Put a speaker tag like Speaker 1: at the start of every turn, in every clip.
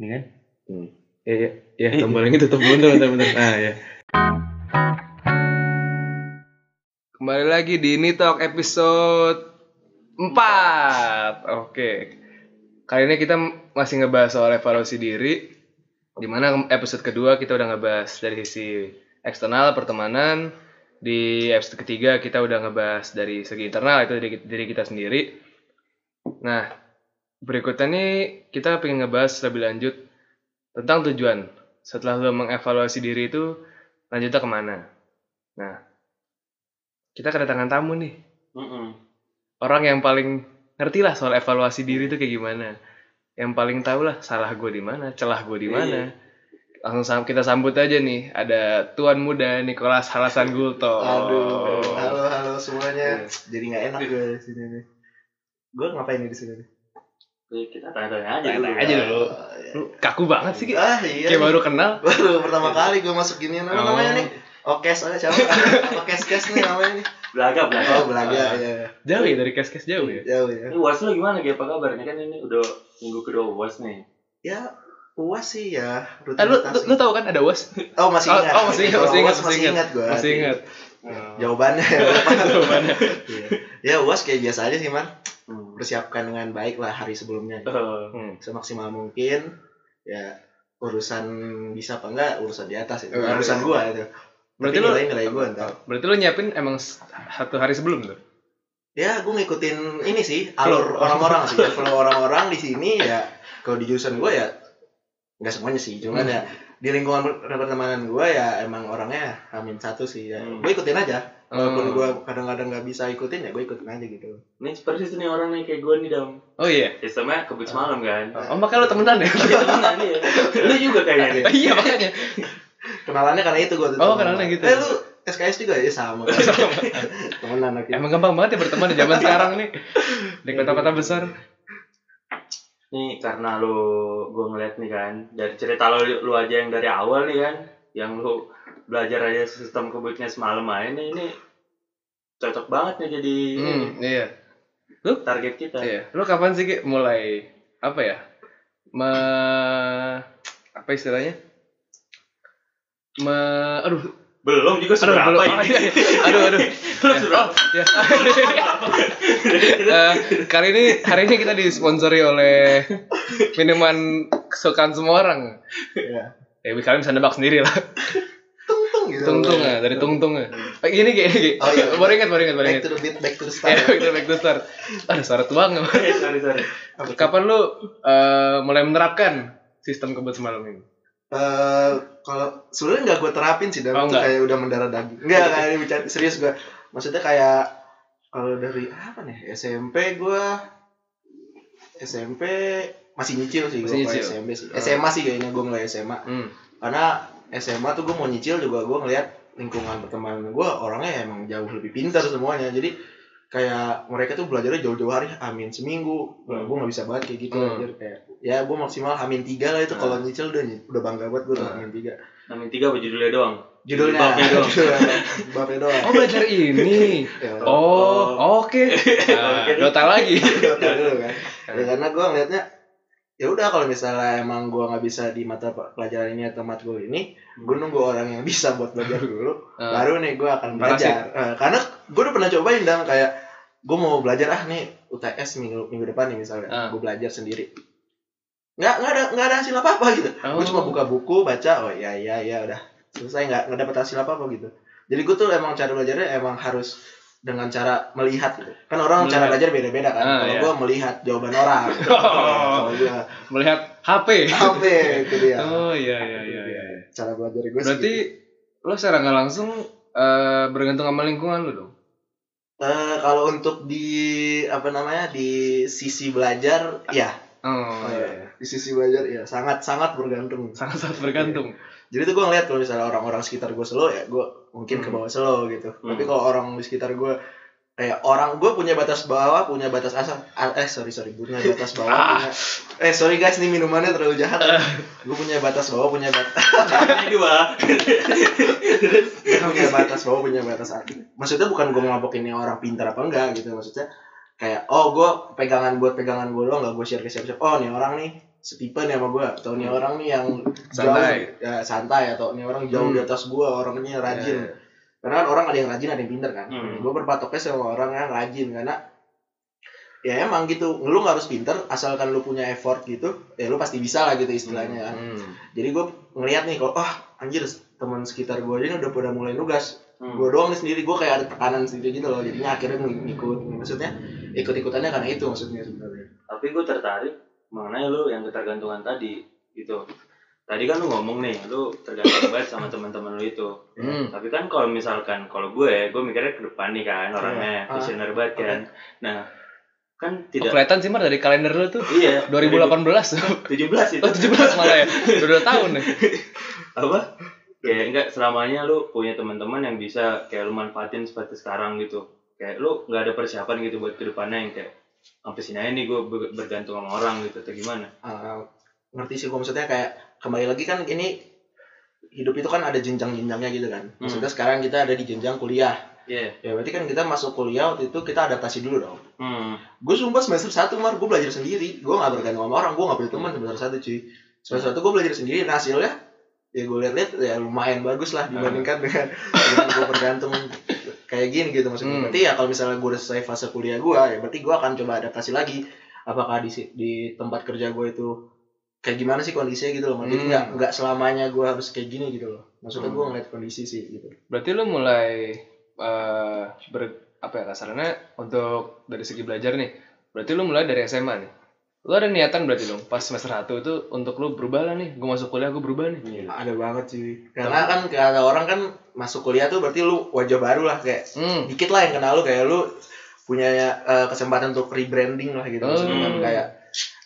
Speaker 1: Ini kan?
Speaker 2: Hmm.
Speaker 1: Iya, iya. Ya, tombol yang itu tombol bentar, bentar, bentar. Nah, ya. Kembali lagi di Nitok episode 4. Oke. Kali ini kita masih ngebahas soal evaluasi diri. Di mana episode kedua kita udah ngebahas dari sisi eksternal pertemanan. Di episode ketiga kita udah ngebahas dari segi internal itu dari diri kita sendiri. Nah, berikutnya nih kita pengen ngebahas lebih lanjut tentang tujuan. Setelah lo mengevaluasi diri itu, lanjutnya ke mana? Nah, kita kedatangan tamu nih. Orang yang paling ngerti lah soal evaluasi diri itu kayak gimana. Yang paling tahu lah salah gue di mana, celah gue di mana. Langsung sam- kita sambut aja nih, ada tuan muda Nicholas Halasan Gulto.
Speaker 2: Aduh, halo halo semuanya. Jadi nggak enak gue di sini nih. Gue ngapain nih di sini nih?
Speaker 3: Kita tanya-tanya aja dulu.
Speaker 1: Tanya aja dulu. Lu kaku banget sih.
Speaker 2: Ah iya.
Speaker 1: Kayak baru kenal.
Speaker 2: baru pertama kali gue masuk gini nama
Speaker 1: Oh.
Speaker 2: namanya nih. Okes aja siapa? Okes kes nih namanya nih.
Speaker 3: Belaga, belaga.
Speaker 2: Oh belaga ya.
Speaker 1: Jauh ya dari kes-kes jauh ya?
Speaker 2: Jauh ya.
Speaker 3: Ini UAS lu gimana, Ge? Apa kabarnya? Kan ini udah minggu kedua UAS nih.
Speaker 2: Ya puas sih ya.
Speaker 1: Eh, lu, lu, lu tahu kan ada UAS?
Speaker 2: Oh masih
Speaker 1: Oh,
Speaker 2: ingat.
Speaker 1: oh, masih ingat, masih ingat,
Speaker 2: UAS
Speaker 1: masih
Speaker 2: ingat gue.
Speaker 1: Masih ingat.
Speaker 2: Jawabannya.
Speaker 1: Jawabannya.
Speaker 2: Iya. Ya uas kayak biasa aja sih man.
Speaker 3: Hmm.
Speaker 2: Persiapkan dengan baik lah hari sebelumnya.
Speaker 3: Eh,
Speaker 1: Hmm.
Speaker 2: semaksimal mungkin ya urusan bisa apa enggak urusan di atas itu
Speaker 1: Eh,
Speaker 2: urusan
Speaker 1: iya.
Speaker 2: gua itu
Speaker 1: Berarti
Speaker 2: Tapi
Speaker 1: lu
Speaker 2: nilai nilai gua entar
Speaker 1: Berarti lu nyiapin emang satu hari sebelum tuh?
Speaker 2: ya gua ngikutin ini sih alur orang-orang sih kalau orang-orang di sini ya kalau di jurusan gua ya nggak semuanya sih cuman ya di lingkungan per- pertemanan gua ya emang orangnya amin satu sih ya
Speaker 3: Hmm.
Speaker 2: gua ikutin aja walaupun
Speaker 1: Hmm.
Speaker 2: gua kadang-kadang nggak bisa ikutin ya gua ikutin aja gitu
Speaker 3: Ini persis nih orang nih kayak gue nih, Dam.
Speaker 1: Oh iya.
Speaker 3: Sistemnya kebut semalam kan.
Speaker 1: Oh makanya lu temenan ya?
Speaker 3: Iya, temenan dia. Lu juga kayaknya nih.
Speaker 1: iya makanya.
Speaker 2: kenalannya karena itu gua tuh
Speaker 1: Oh,
Speaker 2: temen.
Speaker 1: kenalannya gitu.
Speaker 2: eh lu SKS juga ya sama temenan akhirnya
Speaker 1: Emang gampang banget ya berteman di zaman sekarang nih. Di kota-kota besar.
Speaker 3: Nih karena lu gue ngeliat nih kan dari cerita lu lu aja yang dari awal nih kan yang lu belajar aja sistem kebutnya semalam aja nih ini cocok banget nih jadi
Speaker 1: Hmm, iya.
Speaker 3: target kita.
Speaker 1: Iya. Lu kapan sih Ki, mulai apa ya? Me apa istilahnya? Me aduh,
Speaker 3: Belum juga
Speaker 1: aduh,
Speaker 3: seberapa
Speaker 1: belum.
Speaker 3: ini.
Speaker 1: Aduh, aduh.
Speaker 3: Belum
Speaker 1: Ya,
Speaker 3: seberapa.
Speaker 1: oh, ya. Eh, kali ini hari ini kita disponsori oleh minuman kesukaan semua orang.
Speaker 2: ya
Speaker 1: Ya, kalian bisa nebak sendiri lah.
Speaker 2: tung gitu
Speaker 1: Tungtung ya, dari tungtung ya. Kayak gini kayak gini.
Speaker 2: Oh, iya.
Speaker 1: Baru ingat, baru ingat, baru
Speaker 2: back
Speaker 1: ingat.
Speaker 2: to the beat back to the start
Speaker 1: back to back to start. Ada suara tuang.
Speaker 3: sorry sorry.
Speaker 1: Kapan lu eh, mulai menerapkan sistem kebut semalam ini?
Speaker 2: Eh, kalau sebenarnya nggak gue terapin sih dan
Speaker 1: Oh,
Speaker 2: itu kayak udah mendarah daging. Nggak kayak bicara serius gue maksudnya kayak kalau dari apa nih? SMP gue SMP masih nyicil sih gue? SMP sih. SMA sih kayaknya gue mulai SMA
Speaker 1: Hmm.
Speaker 2: karena SMA tuh gue mau nyicil juga gue ngeliat lingkungan pertemanan gue orangnya emang jauh lebih pintar semuanya. Jadi kayak mereka tuh belajarnya jauh-jauh hari amin seminggu.
Speaker 3: Hmm.
Speaker 2: gue nggak bisa banget kayak gitu
Speaker 1: Hmm.
Speaker 2: kayak ya gue maksimal amin tiga lah itu kalau nyicil udah udah bangga banget gue
Speaker 1: Hmm.
Speaker 2: amin tiga
Speaker 3: Namin tiga apa judulnya doang?
Speaker 2: judulnya
Speaker 3: Babnya doang.
Speaker 2: babnya doang
Speaker 1: Oh belajar ini.
Speaker 2: Ya,
Speaker 1: Oh, oke. Nah,
Speaker 3: Oke.
Speaker 1: Dota lagi.
Speaker 2: Dota dulu kan ya, karena gue ngeliatnya ya udah kalau misalnya emang gue nggak bisa di mata pe- pelajaran ini atau matkul ini gue nunggu orang yang bisa buat belajar dulu
Speaker 1: Ah.
Speaker 2: baru nih gue akan belajar Eh, karena gue udah pernah cobain dan kayak gue mau belajar ah nih UTS minggu minggu depan nih misalnya
Speaker 1: Ah.
Speaker 2: gue belajar sendiri nggak nggak ada nggak ada hasil apa apa gitu
Speaker 1: Oh.
Speaker 2: gue cuma buka buku baca oh iya iya iya udah selesai nggak nggak dapat hasil apa apa gitu jadi gue tuh emang cara belajarnya emang harus dengan cara melihat gitu kan orang cara
Speaker 1: Melihat.
Speaker 2: belajar beda beda kan
Speaker 1: Ah,
Speaker 2: kalau
Speaker 1: iya.
Speaker 2: gue melihat jawaban orang
Speaker 1: Oh.
Speaker 2: kalau gue
Speaker 1: Melihat HP.
Speaker 2: HP itu dia
Speaker 1: Oh iya iya iya iya. iya.
Speaker 2: cara belajar gue
Speaker 1: Berarti
Speaker 2: gitu.
Speaker 1: lo secara nggak langsung eh, bergantung sama lingkungan lo dong.
Speaker 2: Eh, kalau untuk di apa namanya di sisi belajar ya
Speaker 1: Oh iya. iya.
Speaker 2: Di sisi belajar ya sangat sangat bergantung
Speaker 1: Sangat sangat bergantung.
Speaker 2: jadi tuh gue ngeliat kalau misalnya orang-orang sekitar gue slow ya gue mungkin ke
Speaker 1: Hmm.
Speaker 2: bawah slow gitu
Speaker 3: Hmm.
Speaker 2: tapi kalau orang di sekitar gue kayak orang gue punya batas bawah punya batas atas ah, eh sorry sorry punya batas bawah
Speaker 1: Ah.
Speaker 2: punya eh sorry guys nih minumannya terlalu jahat gue punya batas bawah punya batas
Speaker 3: Ini dua.
Speaker 2: punya batas bawah punya batas atas maksudnya bukan gue ngelompokin yang orang pintar apa enggak gitu maksudnya kayak oh gue pegangan buat pegangan gue doang gak gue share ke siapa-siapa oh nih orang nih setipe nih sama gue atau nih orang nih yang
Speaker 1: Santai.
Speaker 2: jauh ya, santai atau nih orang jauh
Speaker 1: Hmm.
Speaker 2: di atas gue orangnya rajin
Speaker 1: Ya.
Speaker 2: karena kan orang ada yang rajin ada yang pinter kan
Speaker 3: Hmm.
Speaker 2: gue berpatoknya sama orang yang rajin karena ya emang gitu lu nggak harus pinter asalkan lu punya effort gitu ya lu pasti bisa lah gitu istilahnya kan
Speaker 1: Hmm.
Speaker 2: jadi gue ngeliat nih kalau ah anjir teman sekitar gue aja ini udah pada mulai nugas
Speaker 3: Hmm.
Speaker 2: gue doang nih sendiri gue kayak ada tekanan sendiri gitu loh jadinya akhirnya ng- ngikut maksudnya ikut ikutannya karena itu maksudnya sebenarnya
Speaker 3: tapi gue tertarik mengenai lu yang ketergantungan tadi gitu. Tadi kan lu ngomong nih lu tergantung banget sama teman-teman lu itu.
Speaker 1: Hmm.
Speaker 3: tapi kan kalau misalkan kalau gue gue mikirnya ke depan nih kan orangnya
Speaker 2: Ah,
Speaker 3: visioner banget kan. Nah kan
Speaker 1: Oh,
Speaker 3: tidak
Speaker 1: kelihatan sih Mar dari kalender lu tuh.
Speaker 3: Iya.
Speaker 1: 2018 tuh.
Speaker 3: 17 itu.
Speaker 1: Oh 17 malah ya. Udah dua tahun nih.
Speaker 3: apa? Kayak enggak selamanya lu punya teman-teman yang bisa kayak lu manfaatin seperti sekarang gitu. Kayak lu nggak ada persiapan gitu buat ke depannya yang kayak sampai sini aja nih gue ber- bergantung sama orang gitu atau gimana?
Speaker 2: Ah, ngerti sih gue maksudnya kayak kembali lagi kan ini hidup itu kan ada jenjang-jenjangnya gitu kan. Maksudnya sekarang kita ada di jenjang kuliah.
Speaker 3: Iya.
Speaker 2: Ya berarti kan kita masuk kuliah waktu itu kita adaptasi dulu dong.
Speaker 3: Hmm.
Speaker 2: gue sumpah semester satu mar gue belajar sendiri. Gue nggak bergantung sama orang gue nggak punya teman semester satu cuy. Semester satu gue belajar sendiri nah hasilnya ya gue lihat-lihat ya lumayan bagus lah dibandingkan dengan dengan gue bergantung kayak gini gitu maksudnya
Speaker 1: Hmm.
Speaker 2: berarti ya kalau misalnya gue udah selesai fase kuliah gue ya berarti gue akan coba adaptasi lagi apakah di di tempat kerja gue itu kayak gimana sih kondisinya gitu loh jadi
Speaker 1: Hmm.
Speaker 2: nggak nggak selamanya gue harus kayak gini gitu loh maksudnya gue
Speaker 3: Hmm.
Speaker 2: ngeliat kondisi sih gitu
Speaker 1: Berarti lu mulai eh ber apa ya kasarnya untuk dari segi belajar nih. Berarti lu mulai dari SMA nih. Lu ada niatan berarti dong pas semester 1 itu untuk lu berubah lah nih. Gue masuk kuliah gue berubah nih.
Speaker 2: ada banget sih karena kan kata orang kan masuk kuliah tuh berarti lu wajah baru lah kayak
Speaker 1: Hmm.
Speaker 2: dikit lah yang kenal lu kayak lu punya eh, kesempatan untuk rebranding lah gitu maksudnya kan
Speaker 3: Hmm.
Speaker 2: kayak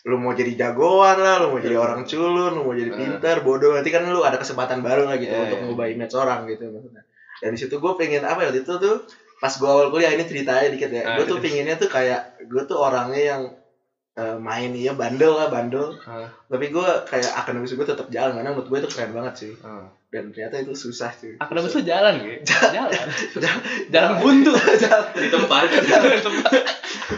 Speaker 2: lu mau jadi jagoan lah, lu mau jadi orang culun, lu mau jadi
Speaker 1: Hmm.
Speaker 2: pinter, bodoh, nanti kan lu ada kesempatan baru lah gitu
Speaker 1: Iya,
Speaker 2: untuk
Speaker 1: iya.
Speaker 2: ngubah image orang gitu maksudnya. Dan di situ gue pengen apa ya waktu itu tuh pas gue awal kuliah ini ceritanya dikit ya,
Speaker 1: Ah,
Speaker 2: gue tuh
Speaker 1: iya.
Speaker 2: pengennya tuh kayak gue tuh orangnya yang eh, main iya bandel lah bandel,
Speaker 1: Ah,
Speaker 2: tapi gue kayak akademis gue tetap jalan karena menurut gue itu keren banget sih
Speaker 1: ah.
Speaker 2: dan ternyata itu susah sih.
Speaker 1: Akademis lu jalan gitu. Jalan. jalan buntu.
Speaker 3: di tempat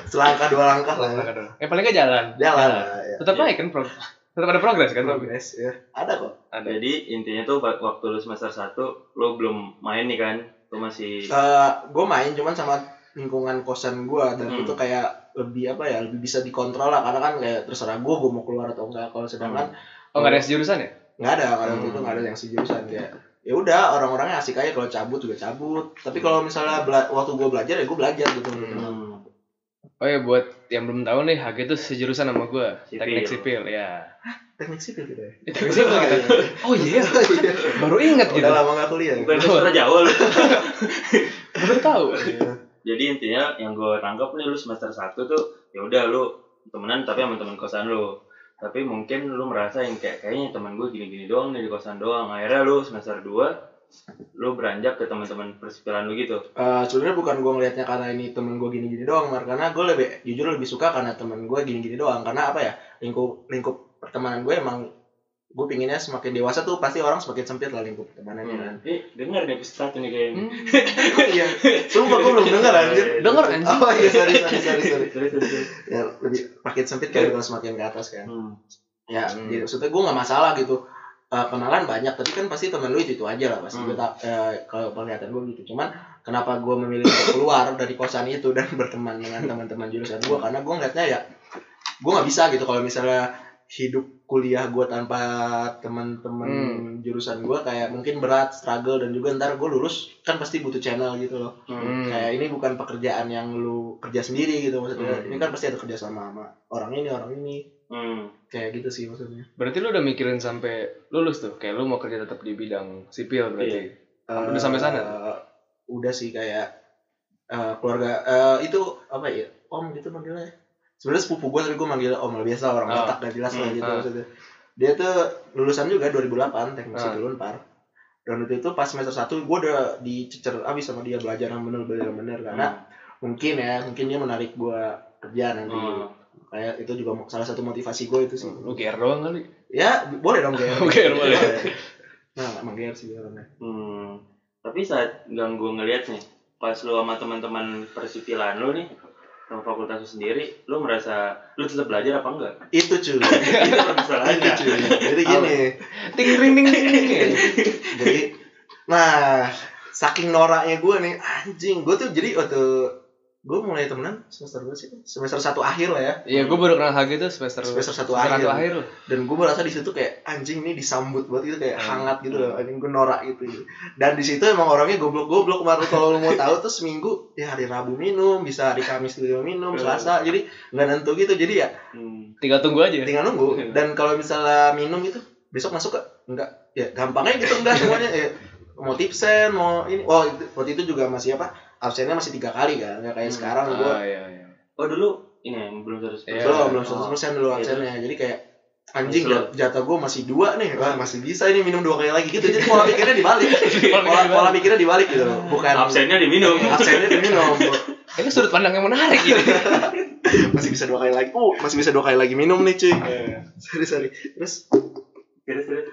Speaker 2: Selangkah dua langkah lah. ya.
Speaker 1: Eh paling nggak jalan.
Speaker 2: Jalan lah. Ya.
Speaker 1: Tetap baik kan pro tetap ada progres kan tapi
Speaker 2: Progres ya. Ada kok.
Speaker 1: ada.
Speaker 3: jadi intinya tuh wa- waktu lu semester 1 lu belum main nih kan lu masih
Speaker 2: Eh gue main cuman sama lingkungan kosan gue dan
Speaker 3: Hmm.
Speaker 2: itu kayak lebih apa ya lebih bisa dikontrol lah. Karena kan kayak terserah gue gue mau keluar atau enggak. Kalau sedangkan
Speaker 1: Oh nggak ada yang sejurusan ya?
Speaker 2: nggak ada kalau waktu
Speaker 1: Hmm.
Speaker 2: itu nggak ada yang sejurusan kayak ya udah orang-orangnya asik aja kalau cabut juga cabut. Tapi kalau misalnya bela- waktu gue belajar ya gue belajar gitu.
Speaker 3: Hmm.
Speaker 1: Oh ya buat yang belum tahu nih, HG itu sejurusan sama gue, teknik sipil ya.
Speaker 2: teknik sipil gitu ya?
Speaker 1: Teknik sipil kita. Oh iya, baru inget gitu.
Speaker 2: udah lama nggak kuliah.
Speaker 3: Bukan Jawa lu
Speaker 1: Baru tahu.
Speaker 3: Jadi intinya yang gue tangkap nih lu semester 1 tuh ya udah lu temenan tapi sama teman kosan lu tapi mungkin lu merasa yang kayak kayaknya teman gue gini-gini doang nih di kosan doang akhirnya lu semester 2 lu beranjak ke teman-teman persipilan lu gitu
Speaker 2: Eh, sebenarnya bukan gue ngelihatnya karena ini temen gue gini-gini doang, Mar. karena gue lebih jujur lebih suka karena temen gue gini-gini doang. Karena apa ya lingkup lingkup pertemanan gue emang gue pinginnya semakin dewasa tuh pasti orang semakin sempit lah lingkup pertemanannya kan.
Speaker 3: hmm. eh denger nih episode satu nih kayaknya
Speaker 1: Hmm.
Speaker 2: Iya, sumpah gue belum dengar anjir.
Speaker 1: Denger, anjing.
Speaker 2: Oh iya sorry sorry sorry sorry.
Speaker 3: Terus, terus.
Speaker 2: Ya lebih makin sempit kan kalau semakin ke atas kan.
Speaker 3: Hmm.
Speaker 2: Ya,
Speaker 1: Hmm.
Speaker 2: jadi maksudnya gue nggak masalah gitu. Eh, kenalan banyak, tapi kan pasti temen lu itu itu aja lah pasti.
Speaker 3: Hmm.
Speaker 2: Gue tak eh, kalau penglihatan gue gitu. Cuman kenapa gue memilih untuk keluar dari kosan itu dan berteman dengan teman-teman jurusan gue karena gue ngeliatnya ya gue nggak bisa gitu kalau misalnya hidup kuliah gue tanpa teman-teman
Speaker 1: Hmm.
Speaker 2: jurusan gue kayak mungkin berat struggle dan juga ntar gue lulus kan pasti butuh channel gitu loh
Speaker 1: Hmm.
Speaker 2: kayak ini bukan pekerjaan yang lu kerja sendiri gitu maksudnya
Speaker 3: Hmm.
Speaker 2: ini kan pasti ada kerja sama sama orang ini orang ini
Speaker 3: Hmm.
Speaker 2: kayak gitu sih maksudnya
Speaker 1: Berarti lu udah mikirin sampai lulus tuh, kayak lu mau kerja tetap di bidang sipil berarti. Udah sampai sana?
Speaker 2: Eh, udah sih kayak eh, keluarga eh, itu apa ya om gitu manggilnya sebenarnya sepupu gue tapi gue manggil om lah biasa orang
Speaker 1: Oh.
Speaker 2: Batak gak jelas lah
Speaker 3: Hmm,
Speaker 2: gitu
Speaker 1: ah.
Speaker 2: maksudnya dia tuh lulusan juga 2008 teknik sipil Unpar dan waktu itu pas semester 1 gue udah dicecer abis sama dia belajar yang bener-bener bener karena mungkin ya mungkin dia menarik gue kerja nanti
Speaker 3: Hmm.
Speaker 2: kayak itu juga salah satu motivasi gue itu sih
Speaker 1: Lu GR doang kali.
Speaker 2: ya boleh dong GR
Speaker 1: Oke, boleh.
Speaker 2: nah emang GR sih orangnya
Speaker 3: Hmm. Tapi saat yang gue ngeliat nih, pas lu sama teman-teman persipilan lu nih, sama fakultas lu sendiri, lu merasa lu tetap belajar apa enggak?
Speaker 2: itu cuy
Speaker 3: itu permasalahannya.
Speaker 2: itu cuy jadi gini
Speaker 1: ting ring ting ting ting ya.
Speaker 2: jadi nah saking noraknya gue nih anjing gue tuh jadi waktu gue mulai temenan semester berapa sih? Semester satu akhir lah ya.
Speaker 1: Iya, gue baru kenal Hagi tuh semester
Speaker 2: Semester satu
Speaker 1: semester
Speaker 2: akhir.
Speaker 1: satu akhir
Speaker 2: dan gue merasa di situ kayak anjing nih disambut buat gitu kayak hangat gitu loh. Anjing gue norak gitu. Dan di situ emang orangnya goblok goblok kemarin kalau lu mau tahu tuh seminggu ya hari rabu minum bisa hari kamis juga minum selasa. Jadi nggak nentu gitu. Jadi ya
Speaker 3: Hmm.
Speaker 1: Tinggal tunggu aja.
Speaker 2: tinggal nunggu. Dan kalau misalnya minum itu besok masuk ke? Enggak ya gampangnya gitu. Enggak semuanya. Ya mau tipsen mau ini. Oh itu- waktu itu juga masih apa absennya masih tiga kali kan nggak kayak
Speaker 3: Hmm.
Speaker 2: sekarang
Speaker 1: Ah,
Speaker 2: gue
Speaker 1: iya, iya.
Speaker 3: Oh dulu ini ya, belum terus.
Speaker 1: Iya.
Speaker 2: belum belum
Speaker 3: Oh.
Speaker 2: seratus persen dulu
Speaker 3: Iya,
Speaker 2: absennya jadi kayak anjing jat- jatah gue masih dua nih wah masih bisa ini minum dua kali lagi gitu jadi pola pikirnya dibalik pola, pola pikirnya dibalik gitu loh bukan
Speaker 3: Absennya diminum.
Speaker 2: absennya diminum
Speaker 1: Ini sudut pandang yang menarik gitu.
Speaker 2: masih bisa dua kali lagi oh masih bisa dua kali lagi minum nih cuy sorry sorry terus
Speaker 3: Terus terus.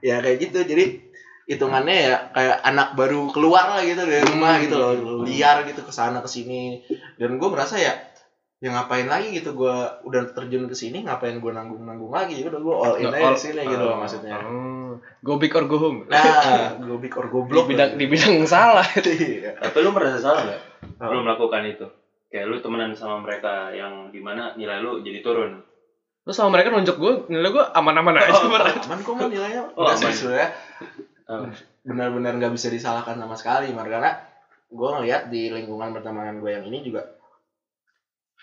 Speaker 2: ya kayak gitu jadi hitungannya ya kayak anak baru keluar lah gitu dari rumah gitu loh liar gitu ke sana ke sini dan gue merasa ya ya ngapain lagi gitu gue udah terjun ke sini ngapain gue nanggung nanggung lagi udah gue all in aja
Speaker 1: All-
Speaker 2: di sini gitu loh
Speaker 1: Oh,
Speaker 2: maksudnya
Speaker 1: oh. Go big or go home.
Speaker 2: nah gue big or
Speaker 1: Di
Speaker 2: goblok
Speaker 1: bidang di bidang salah.
Speaker 2: Iya.
Speaker 3: Tapi lu merasa salah nggak?
Speaker 2: Oh.
Speaker 3: Lu melakukan itu. Kayak lu temenan sama mereka yang di mana nilai lu jadi turun.
Speaker 1: Terus sama mereka nunjuk gue, nilai gue aman-aman aja.
Speaker 3: Oh,
Speaker 2: aman kok man nilainya
Speaker 3: Oh, aman.
Speaker 2: sebenarnya Benar-benar nggak bisa disalahkan sama sekali karena gue ngeliat di lingkungan pertemanan gue yang ini juga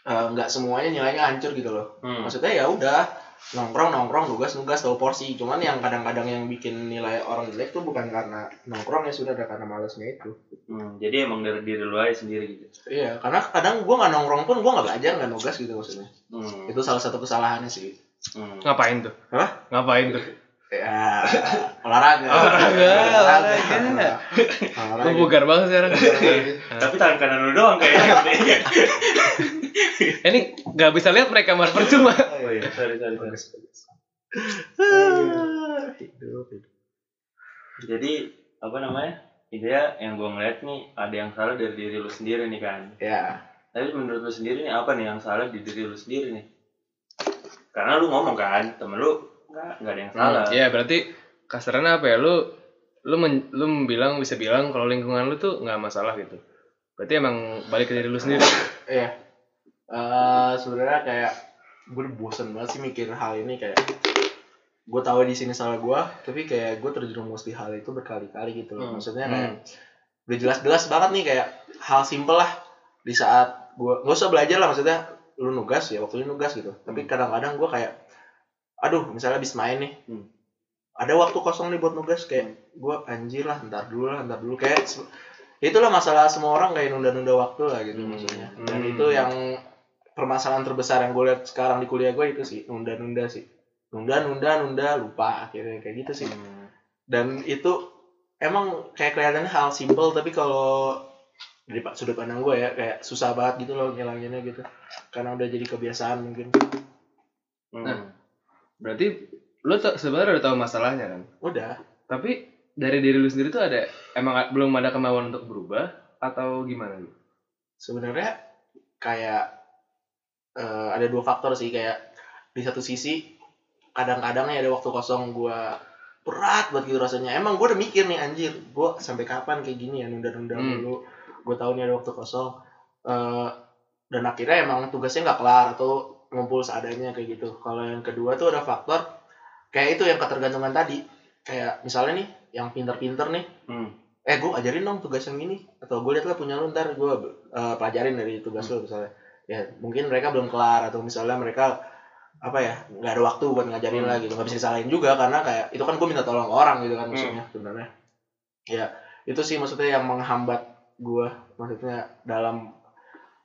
Speaker 2: eh, nggak semuanya nilainya hancur gitu loh
Speaker 3: Hmm.
Speaker 2: maksudnya ya udah nongkrong nongkrong nugas nugas tahu porsi cuman yang kadang-kadang yang bikin nilai orang jelek tuh bukan karena nongkrong ya sudah ada karena malesnya itu
Speaker 3: Hmm, Jadi emang dari diri lu aja sendiri gitu.
Speaker 2: iya karena kadang gue nggak nongkrong pun gue nggak belajar nggak nugas gitu maksudnya
Speaker 3: Hmm.
Speaker 2: itu salah satu kesalahannya sih
Speaker 3: Hmm.
Speaker 1: Ngapain tuh?
Speaker 2: Hah?
Speaker 1: Ngapain tuh?
Speaker 2: Ya olahraga
Speaker 1: Olahraga, olahraga.
Speaker 2: olahraga
Speaker 1: Lu bugar banget sekarang.
Speaker 3: Tapi tangan kanan lu doang kayaknya.
Speaker 1: Ini nggak bisa lihat mereka mar percuma.
Speaker 3: oh iya, sorry sorry. sorry.
Speaker 2: Ah.
Speaker 3: Jadi apa namanya? Intinya yang gua ngeliat nih ada yang salah dari diri lu sendiri nih kan.
Speaker 2: ya
Speaker 3: Tapi menurut lu sendiri nih apa nih yang salah di diri lu sendiri nih? Karena lu ngomong kan, temen lu nggak nggak ada yang salah.
Speaker 1: Iya, berarti kasarnya apa ya? Lu lu men, lu bilang bisa bilang kalau lingkungan lu tuh nggak masalah gitu. Berarti emang balik ke diri lu sendiri.
Speaker 2: Iya. Eh sebenarnya kayak gue bosen banget sih mikirin hal ini kayak gue tahu di sini salah gue tapi kayak gue terjerumus di hal itu berkali-kali gitu loh
Speaker 3: Hmm.
Speaker 2: maksudnya kayak udah jelas-jelas banget nih kayak hal simpel lah di saat gue nggak usah belajar lah maksudnya lu nugas ya waktunya nugas gitu tapi kadang-kadang gue kayak aduh misalnya habis main nih
Speaker 3: Hmm.
Speaker 2: ada waktu kosong nih buat nugas kayak gue anjir lah ntar dulu lah ntar dulu kayak itulah masalah semua orang kayak nunda-nunda waktu lah gitu
Speaker 3: Hmm.
Speaker 2: maksudnya dan
Speaker 1: Hmm.
Speaker 2: itu yang permasalahan terbesar yang gue lihat sekarang di kuliah gue itu sih nunda-nunda sih nunda nunda nunda lupa akhirnya kayak gitu sih
Speaker 3: Hmm.
Speaker 2: dan itu emang kayak kelihatannya hal simple tapi kalau dari pak sudut pandang gue ya kayak susah banget gitu loh ngilanginnya gitu karena udah jadi kebiasaan mungkin
Speaker 3: Hmm.
Speaker 1: Nah. Berarti lu tuh sebenarnya udah tahu masalahnya kan.
Speaker 2: udah
Speaker 1: Tapi dari diri lu sendiri tuh ada emang belum ada kemauan untuk berubah atau gimana lu?
Speaker 2: sebenarnya kayak eh, ada dua faktor sih kayak di satu sisi kadang-kadang nih ada waktu kosong gue berat buat gitu rasanya emang gue udah mikir nih anjir gue sampai kapan kayak gini ya nunda-nunda
Speaker 1: Hmm.
Speaker 2: dulu gue tahu nih ada waktu kosong Eh, dan akhirnya emang tugasnya nggak kelar atau ngumpul seadanya kayak gitu. Kalau yang kedua tuh ada faktor kayak itu yang ketergantungan tadi. Kayak misalnya nih yang pinter-pinter nih.
Speaker 3: Hmm.
Speaker 2: eh gue ajarin dong tugas yang ini. Atau gue liat lah punya lu ntar gue eh, pelajarin dari tugas lu misalnya. Ya mungkin mereka belum kelar atau misalnya mereka apa ya nggak ada waktu buat ngajarin
Speaker 3: Hmm.
Speaker 2: lah gitu nggak bisa disalahin juga karena kayak itu kan gue minta tolong ke orang gitu kan maksudnya sebenarnya. Ya itu sih maksudnya yang menghambat gue maksudnya dalam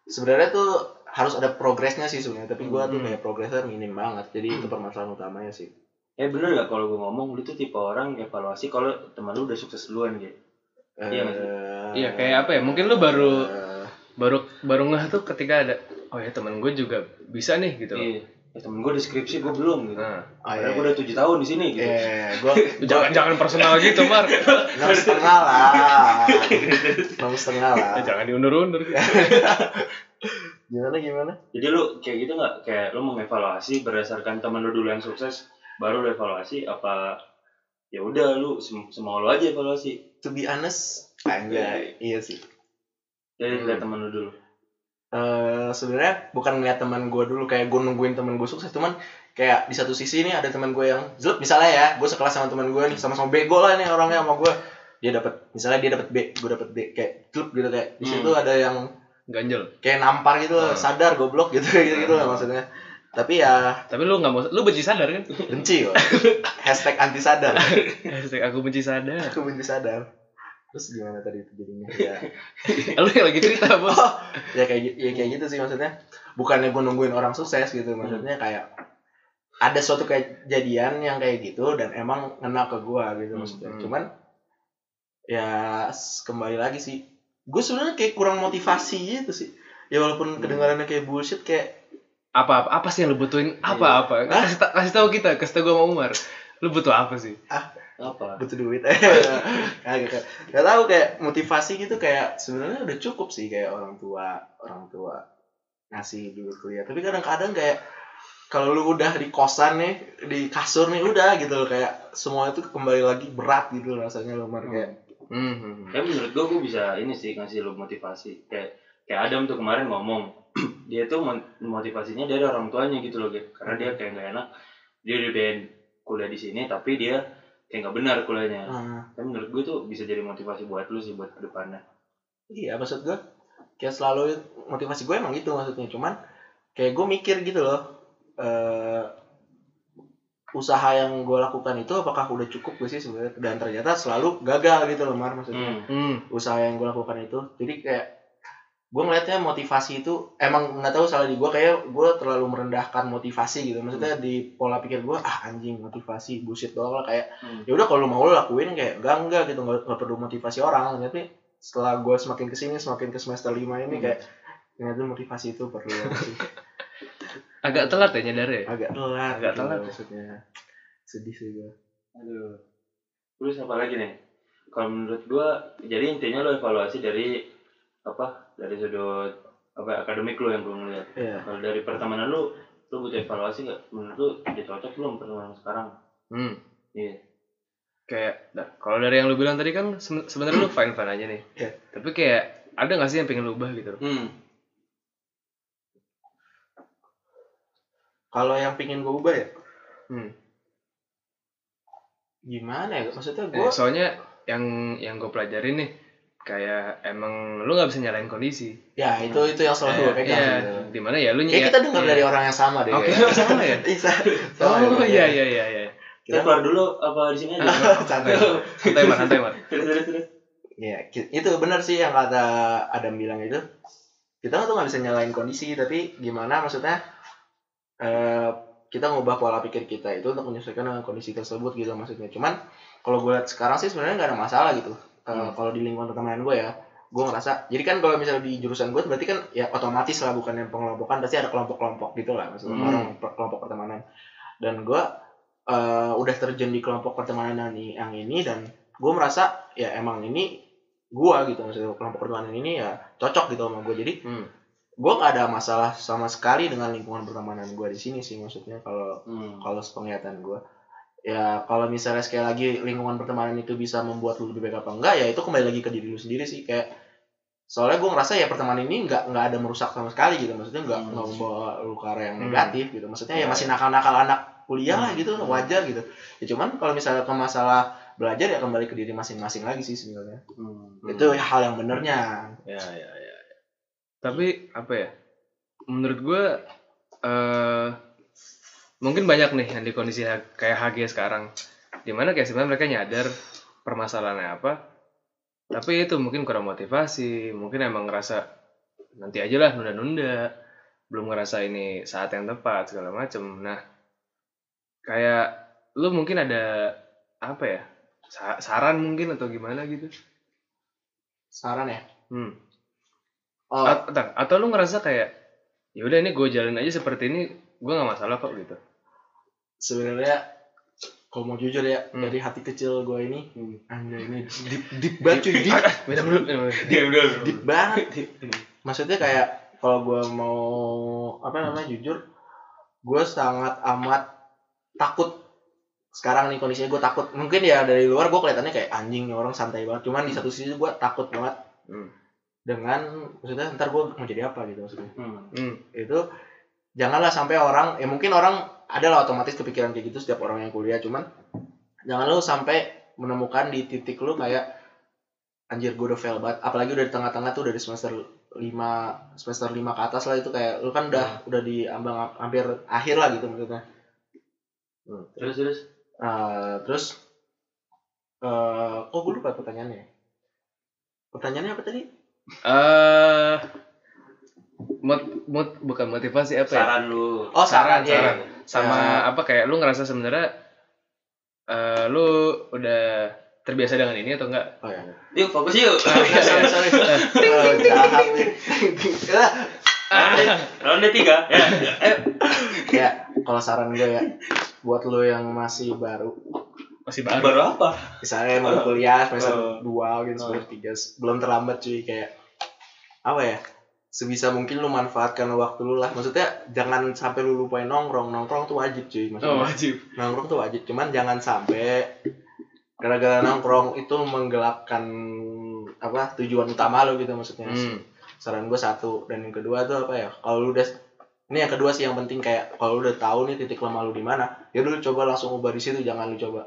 Speaker 2: sebenarnya tuh harus ada progresnya sih sebenarnya tapi gue tuh
Speaker 1: Hmm.
Speaker 2: kayak progresnya minim banget jadi itu permasalahan utamanya sih
Speaker 3: Eh bener gak kalau gue ngomong lu tuh tipe orang evaluasi kalau teman lu udah sukses duluan gitu. Iya?
Speaker 2: Eh,
Speaker 1: Iya, kayak apa ya, mungkin lu baru-
Speaker 2: eh,
Speaker 1: Baru baru ngeh tuh ketika ada oh ya temen gue juga bisa nih gitu.
Speaker 3: Iya. Ya temen gue deskripsi gue belum gitu.
Speaker 1: Nah,
Speaker 2: ah,
Speaker 3: Padahal
Speaker 2: iya.
Speaker 3: gue udah tujuh tahun di sini gitu.
Speaker 2: Eh, gue
Speaker 1: jangan jangan personal gitu, Mar.
Speaker 2: enam setengah lah, enam setengah lah.
Speaker 1: jangan diundur-undur.
Speaker 2: gimana gimana
Speaker 3: Jadi lu kayak gitu nggak? Kayak lu mengevaluasi berdasarkan temen lu dulu yang sukses, baru lu evaluasi apa ya udah lu sem semua lu aja evaluasi.
Speaker 2: to be honest enggak iya sih
Speaker 3: Jadi
Speaker 1: Hmm.
Speaker 3: lihat temen lu dulu.
Speaker 2: eh sebenarnya bukan ngeliat teman gue dulu kayak gue nungguin teman gue sukses cuman kayak di satu sisi nih ada teman gue yang zlep misalnya ya gue sekelas sama teman gue nih sama-sama bego lah nih orangnya sama gue dia dapat misalnya dia dapat B gue dapat B kayak zlep gitu kayak di situ
Speaker 3: Hmm.
Speaker 2: ada yang
Speaker 1: Ganjel.
Speaker 2: kayak nampar gitu loh,
Speaker 1: Hmm.
Speaker 2: sadar goblok gitu gitu gitu lah
Speaker 1: Hmm.
Speaker 2: maksudnya tapi ya
Speaker 1: Tapi lu nggak mau, lu benci sadar kan?
Speaker 2: benci kok hashtag anti sadar
Speaker 1: Hashtag aku benci sadar.
Speaker 2: aku benci sadar terus gimana tadi itu jadinya ya
Speaker 1: Lu yang lagi cerita bos.
Speaker 2: Oh, ya kayak ya kayak gitu sih maksudnya bukannya gue nungguin orang sukses gitu maksudnya kayak ada suatu kejadian yang kayak gitu dan emang ngena ke gue gitu
Speaker 3: Hmm,
Speaker 2: maksudnya
Speaker 1: hmm.
Speaker 2: cuman ya kembali lagi sih gue sebenarnya kayak kurang motivasi gitu sih ya walaupun kedengarannya kayak bullshit kayak
Speaker 1: Apa, apa apa sih yang lu butuhin? Apa
Speaker 2: Iya.
Speaker 1: apa? Kasih, ta- kasih tahu kita, kasih tahu gua sama Umar. Lu butuh apa sih?
Speaker 3: Apa?
Speaker 2: butuh duit kagak kagak gak tahu kayak motivasi gitu kayak sebenarnya udah cukup sih kayak orang tua orang tua ngasih duit kuliah tapi kadang-kadang kayak kalau lu udah di kosan nih di kasur nih udah gitu loh kayak semua itu kembali lagi berat gitu loh rasanya lo Mar kayak
Speaker 1: Hmm, hmm, hmm.
Speaker 3: Ya menurut gua gua bisa ini sih ngasih lu motivasi. Kayak kayak Adam tuh kemarin ngomong dia tuh motivasinya dari orang tuanya gitu loh gitu. Karena dia kayak nggak enak dia dibiayain kuliah di sini tapi dia kayak nggak benar kuliahnya.
Speaker 2: ah,
Speaker 3: Tapi menurut gue tuh bisa jadi motivasi buat lu sih buat ke depannya.
Speaker 2: iya maksud gue kayak selalu motivasi gue emang gitu maksudnya cuman kayak gue mikir gitu loh eh usaha yang gue lakukan itu apakah udah cukup gak sih sebenarnya? Dan ternyata selalu gagal gitu loh Mar maksudnya.
Speaker 1: Hmm.
Speaker 2: usaha yang gue lakukan itu. Jadi kayak gue ngeliatnya motivasi itu emang nggak tahu salah di gue kayak gue terlalu merendahkan motivasi gitu. Maksudnya di pola pikir gue ah anjing motivasi bullshit doang lah. Kayak
Speaker 3: Hmm.
Speaker 2: ya udah kalau lu mau lu lakuin kayak enggak enggak gitu. Nggak perlu motivasi orang. Tapi setelah gue semakin ke sini semakin ke semester lima ini
Speaker 3: Hmm.
Speaker 2: kayak ternyata motivasi itu perlu sih.
Speaker 1: Agak telat ya nyadar ya?
Speaker 2: agak telat
Speaker 1: Agak
Speaker 2: gitu
Speaker 1: telat.
Speaker 2: maksudnya sedih sih gue
Speaker 3: Aduh. Terus apa lagi nih? Kalau menurut gua, jadi intinya lo evaluasi dari apa? Dari sudut apa akademik lo yang belum ngeliat.
Speaker 2: Iya.
Speaker 3: Kalau dari pertemanan lu, lu butuh evaluasi nggak? Menurut udah cocok belum pertemanan sekarang?
Speaker 1: Hmm.
Speaker 3: Iya.
Speaker 1: Kayak, nah, kalau dari yang lu bilang tadi kan se- sebenarnya lu fine fine aja nih.
Speaker 2: Iya.
Speaker 1: Tapi kayak ada nggak sih yang pengen lu ubah gitu?
Speaker 3: Hmm.
Speaker 2: Kalau yang pingin gue ubah ya
Speaker 1: Hmm.
Speaker 2: gimana ya maksudnya gue
Speaker 1: Eh, soalnya yang yang gue pelajarin nih kayak emang lu nggak bisa nyalain kondisi.
Speaker 2: ya itu itu yang selalu gue
Speaker 1: Eh,
Speaker 2: pegang
Speaker 1: iya,
Speaker 2: gitu.
Speaker 1: di mana ya lu
Speaker 2: Kayak kita dengar
Speaker 1: iya.
Speaker 2: dari orang yang sama deh.
Speaker 1: Oke,
Speaker 2: kayak.
Speaker 1: sama ya?
Speaker 2: Iya, sama
Speaker 1: Oh
Speaker 2: ya,
Speaker 1: iya iya iya iya.
Speaker 3: Kita keluar dulu apa di sini aja?
Speaker 2: Santai.
Speaker 1: Santai mar, santai mar.
Speaker 3: terus.
Speaker 2: Iya, ki- itu benar sih yang kata Adam bilang itu. Kita tuh nggak bisa nyalain kondisi, tapi gimana maksudnya eh kita ngubah pola pikir kita itu untuk menyesuaikan dengan kondisi tersebut gitu maksudnya. Cuman kalau gue lihat sekarang sih sebenarnya nggak ada masalah gitu. Eh,
Speaker 3: Hmm.
Speaker 2: Kalau di lingkungan pertemanan gue ya, gue ngerasa. Jadi kan kalau misalnya di jurusan gue berarti kan ya otomatis lah bukan yang pengelompokan, pasti ada kelompok-kelompok gitu lah maksudnya
Speaker 3: Hmm.
Speaker 2: orang kelompok pertemanan. Dan gue eh, udah terjun di kelompok pertemanan yang- yang ini dan gue merasa ya emang ini gua gitu maksudnya kelompok pertemanan ini ya cocok gitu sama gue jadi
Speaker 1: Hmm.
Speaker 2: Gue gak ada masalah sama sekali dengan lingkungan pertemanan gue di sini sih maksudnya kalau
Speaker 3: Hmm.
Speaker 2: kalau sepenglihatan gue ya kalau misalnya sekali lagi lingkungan pertemanan itu bisa membuat lu lebih baik apa enggak ya itu kembali lagi ke diri lu sendiri sih kayak soalnya gue ngerasa ya pertemanan ini nggak nggak ada merusak sama sekali gitu maksudnya nggak
Speaker 3: Hmm.
Speaker 2: nggak membawa lu ke arah yang
Speaker 1: Hmm.
Speaker 2: negatif gitu maksudnya ya
Speaker 1: Ya,
Speaker 2: masih nakal-nakal anak kuliah lah
Speaker 3: Hmm.
Speaker 2: gitu wajar gitu ya cuman kalau misalnya ke masalah belajar ya kembali ke diri masing-masing lagi sih sebenarnya
Speaker 3: Hmm.
Speaker 1: Hmm.
Speaker 2: itu hal yang benernya
Speaker 1: Ya ya ya. Tapi apa ya? Menurut gue eh mungkin banyak nih yang di kondisi kayak HG sekarang. Di mana kayak sebenarnya mereka nyadar permasalahannya apa. Tapi itu mungkin kurang motivasi, mungkin emang ngerasa nanti aja lah nunda-nunda, belum ngerasa ini saat yang tepat segala macem. Nah, kayak lu mungkin ada apa ya? sa- Saran mungkin atau gimana gitu?
Speaker 2: saran ya
Speaker 1: Hmm.
Speaker 2: Oh.
Speaker 1: At- atau, atau lu ngerasa kayak ya udah ini gue jalan aja seperti ini gue nggak masalah kok gitu?
Speaker 2: Sebenarnya kalau mau jujur ya
Speaker 1: Hmm.
Speaker 2: dari hati kecil gue ini
Speaker 3: Hmm.
Speaker 2: anjay ini deep deep banget cuy. Deep.
Speaker 1: Minum dulu.
Speaker 3: Dia udah.
Speaker 2: deep banget. Maksudnya kayak kalau gue mau apa namanya jujur gue sangat amat takut. Sekarang nih kondisinya gue takut. Mungkin ya dari luar gue kelihatannya kayak anjing orang santai banget. Cuman di satu sisi gue takut banget.
Speaker 1: Hmm.
Speaker 2: Dengan maksudnya ntar gue mau jadi apa gitu maksudnya.
Speaker 3: Hmm.
Speaker 1: Hmm.
Speaker 2: itu janganlah sampai orang ya mungkin orang adalah otomatis kepikiran kayak gitu setiap orang yang kuliah cuman jangan lu sampai menemukan di titik lu kayak anjir gue udah fail banget. Apalagi udah di tengah-tengah tuh dari semester 5 semester 5 ke atas lah itu kayak lu kan udah udah di ambang hampir akhir lah gitu maksudnya.
Speaker 3: Terus terus.
Speaker 2: Eh, terus eh oh gue lupa pertanyaannya pertanyaannya apa tadi
Speaker 1: Eh mot, mot bukan motivasi apa ya?
Speaker 3: Saran lu.
Speaker 2: oh
Speaker 1: Saran,
Speaker 2: saran, ya.
Speaker 1: saran. Sama apa kayak lu ngerasa sebenarnya eh lu udah terbiasa dengan ini atau enggak?
Speaker 2: oh ya
Speaker 3: Yuk fokus yuk.
Speaker 2: sorry sorry oh, jahat nih
Speaker 3: Ronde tiga. Ya.
Speaker 2: Ya kalau saran gue ya buat lo yang masih baru
Speaker 1: Masih baru.
Speaker 3: Baru apa?
Speaker 2: misalnya mau kuliah semester
Speaker 3: Oh.
Speaker 2: dua gitu semester tiga. Belum terlambat cuy. Kayak apa ya? Sebisa mungkin lu manfaatkan waktu lu lah. Maksudnya jangan sampai lu lupain nongkrong. Nongkrong tuh wajib cuy maksudnya.
Speaker 1: Oh, wajib.
Speaker 2: nongkrong tuh wajib. Cuman jangan sampai gara-gara nongkrong itu menggelapkan apa tujuan utama lu gitu maksudnya.
Speaker 1: Hmm.
Speaker 2: saran gue satu. Dan yang kedua tuh apa ya? Kalau lu udah ini yang kedua sih yang penting. Kayak kalau lu udah tahu nih titik lemah lu di mana ya lu coba langsung ubah di situ. Jangan lu coba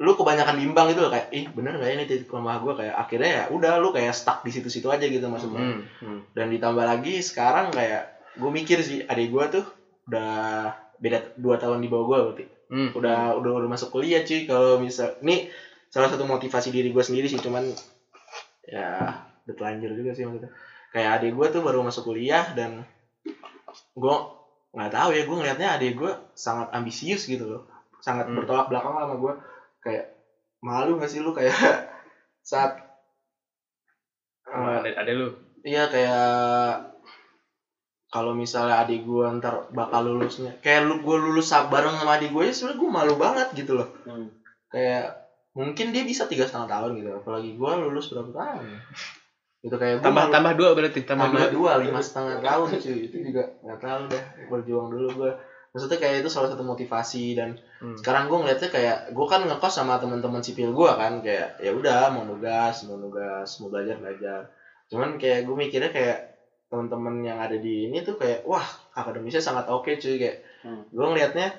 Speaker 2: lu kebanyakan bimbang gitu loh kayak ih bener gak ya ini titik lemah gue kayak akhirnya ya udah lu kayak stuck di situ-situ aja gitu maksudnya
Speaker 1: Hmm. Hmm.
Speaker 2: dan ditambah lagi sekarang kayak gue mikir sih adik gue tuh udah beda dua tahun di bawah gue berarti
Speaker 1: Hmm.
Speaker 2: udah udah udah masuk kuliah cuy kalau misal ini salah satu motivasi diri gue sendiri sih cuman ya udah telanjur juga sih maksudnya kayak adik gue tuh baru masuk kuliah dan gue nggak tahu ya gue ngelihatnya adik gue sangat ambisius gitu loh sangat
Speaker 1: Hmm.
Speaker 2: bertolak belakang sama gue kayak malu gak sih lu kayak saat
Speaker 1: Sama
Speaker 2: eh,
Speaker 1: ada, ada lu.
Speaker 2: Iya kayak kalau misalnya adik gue ntar bakal lulusnya kayak lu gue lulus bareng sama adik gue ya sebenarnya gue malu banget gitu loh
Speaker 3: Hmm.
Speaker 2: kayak mungkin dia bisa tiga setengah tahun gitu apalagi gue lulus berapa tahun ya? gitu kayak
Speaker 1: Tambah
Speaker 2: malu-
Speaker 1: tambah dua berarti, tambah,
Speaker 2: tambah
Speaker 1: dua.
Speaker 2: dua lima setengah tahun cuy itu juga nggak tahu deh berjuang dulu gue maksudnya kayak itu salah satu motivasi dan
Speaker 1: Hmm.
Speaker 2: sekarang gue ngeliatnya kayak gue kan ngekos sama teman-teman sipil gue kan kayak ya udah mau nugas mau nugas mau belajar belajar cuman kayak gue mikirnya kayak teman-teman yang ada di ini tuh kayak wah akademisnya sangat oke cuy kayak
Speaker 3: Hmm.
Speaker 2: gue ngeliatnya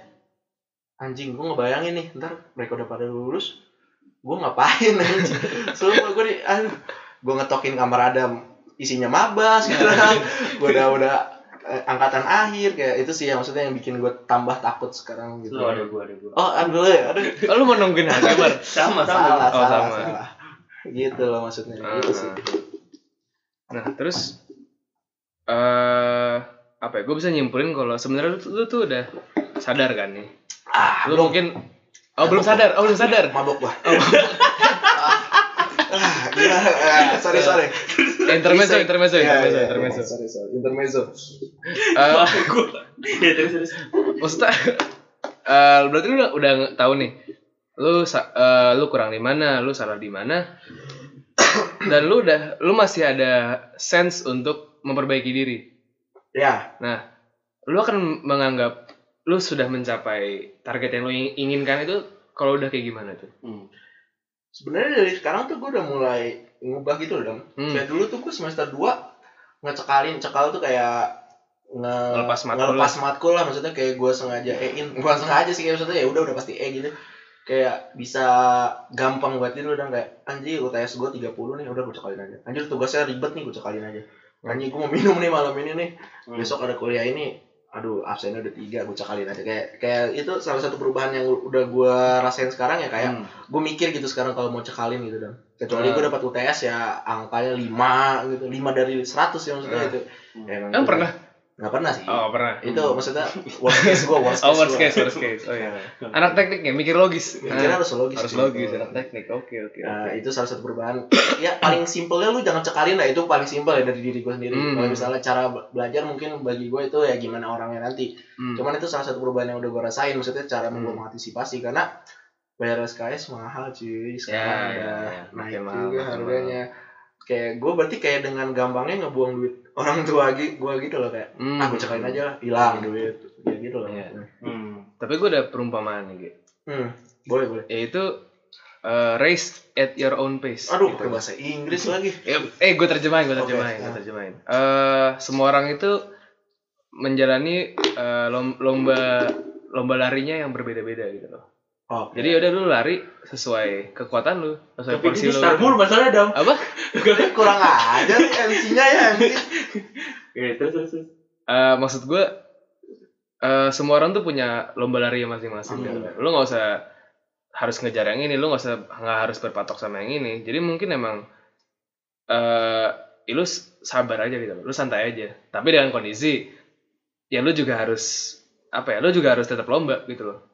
Speaker 2: anjing gue ngebayangin nih ntar mereka udah pada lulus gue ngapain anjing sumpah gue di gue ngetokin kamar adam isinya maba sekarang gue udah udah angkatan akhir kayak itu sih yang maksudnya yang bikin gue tambah takut sekarang gitu
Speaker 3: Lu ada gua ada gua.
Speaker 2: oh aduh ya aduh
Speaker 1: Oh, lu mau nungguin hasil, Bar?
Speaker 3: Sama
Speaker 2: salah
Speaker 1: Oh,
Speaker 2: salah
Speaker 1: sama.
Speaker 2: salah gitu loh maksudnya gitu sih
Speaker 1: Nah, terus eh apa ya? Gue bisa nyimpulin kalau sebenarnya lu, tuh- lu tuh udah sadar kan nih.
Speaker 2: ah
Speaker 1: Lu
Speaker 2: belum
Speaker 1: mungkin Oh, belum sadar. Oh, belum sadar.
Speaker 2: mabok gua ah, ah, sorry sorry
Speaker 1: Intermezzo, intermezzo, intermezzo, intermezzo.
Speaker 2: sorry sorry intermezzo
Speaker 1: Eh.
Speaker 3: Ya terus terus.
Speaker 1: maksudnya eh berarti lu udah, udah tahu nih. Lu eh, lu kurang di mana, lu salah di mana. Dan lu udah lu masih ada sense untuk memperbaiki diri.
Speaker 2: ya
Speaker 1: Nah, lu akan menganggap lu sudah mencapai target yang lu ing- inginkan itu kalau udah kayak gimana tuh?
Speaker 3: Hmm.
Speaker 2: Sebenarnya dari sekarang tuh gue udah mulai ngubah gitu loh dong
Speaker 1: Hmm.
Speaker 2: kayak dulu tuh gue semester 2 ngecekalin cekal tuh kayak nge
Speaker 1: Ngelepas matkul
Speaker 2: ngelepas matkul lah maksudnya kayak gue sengaja E-in. Bukan sengaja. Sih kayak maksudnya ya udah udah pasti E gitu. Kayak bisa gampang buat itu udah kayak anjir UTS gue 30 nih udah gue cekalin aja. Anjir tugasnya ribet nih gue cekalin aja. Anjir gue mau minum nih malam ini nih.
Speaker 3: Hmm.
Speaker 2: besok ada kuliah ini aduh absennya udah tiga gue cekalin aja kayak kayak itu salah satu perubahan yang udah gue rasain sekarang ya kayak
Speaker 3: Hmm.
Speaker 2: gue mikir gitu sekarang kalau mau cekalin gitu dan kecuali
Speaker 1: Hmm.
Speaker 2: gue dapat UTS ya angkanya 5 gitu 5 dari 100 ya maksudnya
Speaker 1: Hmm.
Speaker 2: itu
Speaker 3: Hmm.
Speaker 2: Ya, emang
Speaker 1: Emang
Speaker 2: itu-
Speaker 1: pernah?
Speaker 2: Nggak pernah sih
Speaker 1: Oh, pernah.
Speaker 2: itu maksudnya worst case gue worst case
Speaker 1: Oh, worst
Speaker 2: gua.
Speaker 1: case, worst case. Oh iya. Anak teknik ya, mikir logis. Nah,
Speaker 2: harus logis
Speaker 1: harus logis anak teknik. Oke, oke.
Speaker 2: Nah,
Speaker 1: oke.
Speaker 2: itu salah satu perubahan. ya paling simpelnya lu jangan cekalin lah itu paling simpel ya dari diri gue sendiri.
Speaker 1: Hmm.
Speaker 2: Kalau misalnya cara be- belajar mungkin bagi gue itu ya gimana orangnya nanti.
Speaker 1: Hmm.
Speaker 2: Cuman itu salah satu perubahan yang udah gue rasain. Maksudnya cara
Speaker 1: Hmm.
Speaker 2: gue mengantisipasi karena bayar SKS mahal cuy. Sekarang
Speaker 1: Ya,
Speaker 2: udah
Speaker 1: ya, ya.
Speaker 2: naik juga harganya. kayak gue berarti kayak dengan gampangnya ngebuang duit orang tua gue gitu loh kayak
Speaker 1: Hmm.
Speaker 2: ah gue cekain aja lah hilang duit ya gitu loh
Speaker 1: Iya.
Speaker 3: Hmm.
Speaker 1: Tapi gue ada perumpamaan nih, Gi.
Speaker 2: hmm, boleh boleh
Speaker 1: Yaitu eh, race at your own pace.
Speaker 2: aduh
Speaker 1: gitu.
Speaker 2: bahasa Inggris lagi
Speaker 1: Ya, eh, gue terjemahin, gue terjemahin, gue
Speaker 2: ah.
Speaker 1: terjemahin. Eh, semua orang itu menjalani eh, lom- lomba lomba larinya yang berbeda-beda gitu loh.
Speaker 2: Oh
Speaker 1: Jadi udah lu lari sesuai kekuatan lu, sesuai
Speaker 3: Tapi
Speaker 1: porsi lu.
Speaker 3: star mulu masalahnya dong.
Speaker 1: Apa?
Speaker 2: kurang aja nih MC-nya ya MC
Speaker 3: Oke, terus terus. terus.
Speaker 1: Eh, maksud gue eh, semua orang tuh punya lomba lari masing-masing.
Speaker 2: Hmm.
Speaker 1: gitu. Lu nggak usah harus ngejar yang ini, lu nggak usah nggak harus berpatok sama yang ini. Jadi mungkin emang eh ya lu sabar aja gitu, lu santai aja. Tapi dengan kondisi ya lu juga harus apa ya, lu juga harus tetap lomba gitu loh.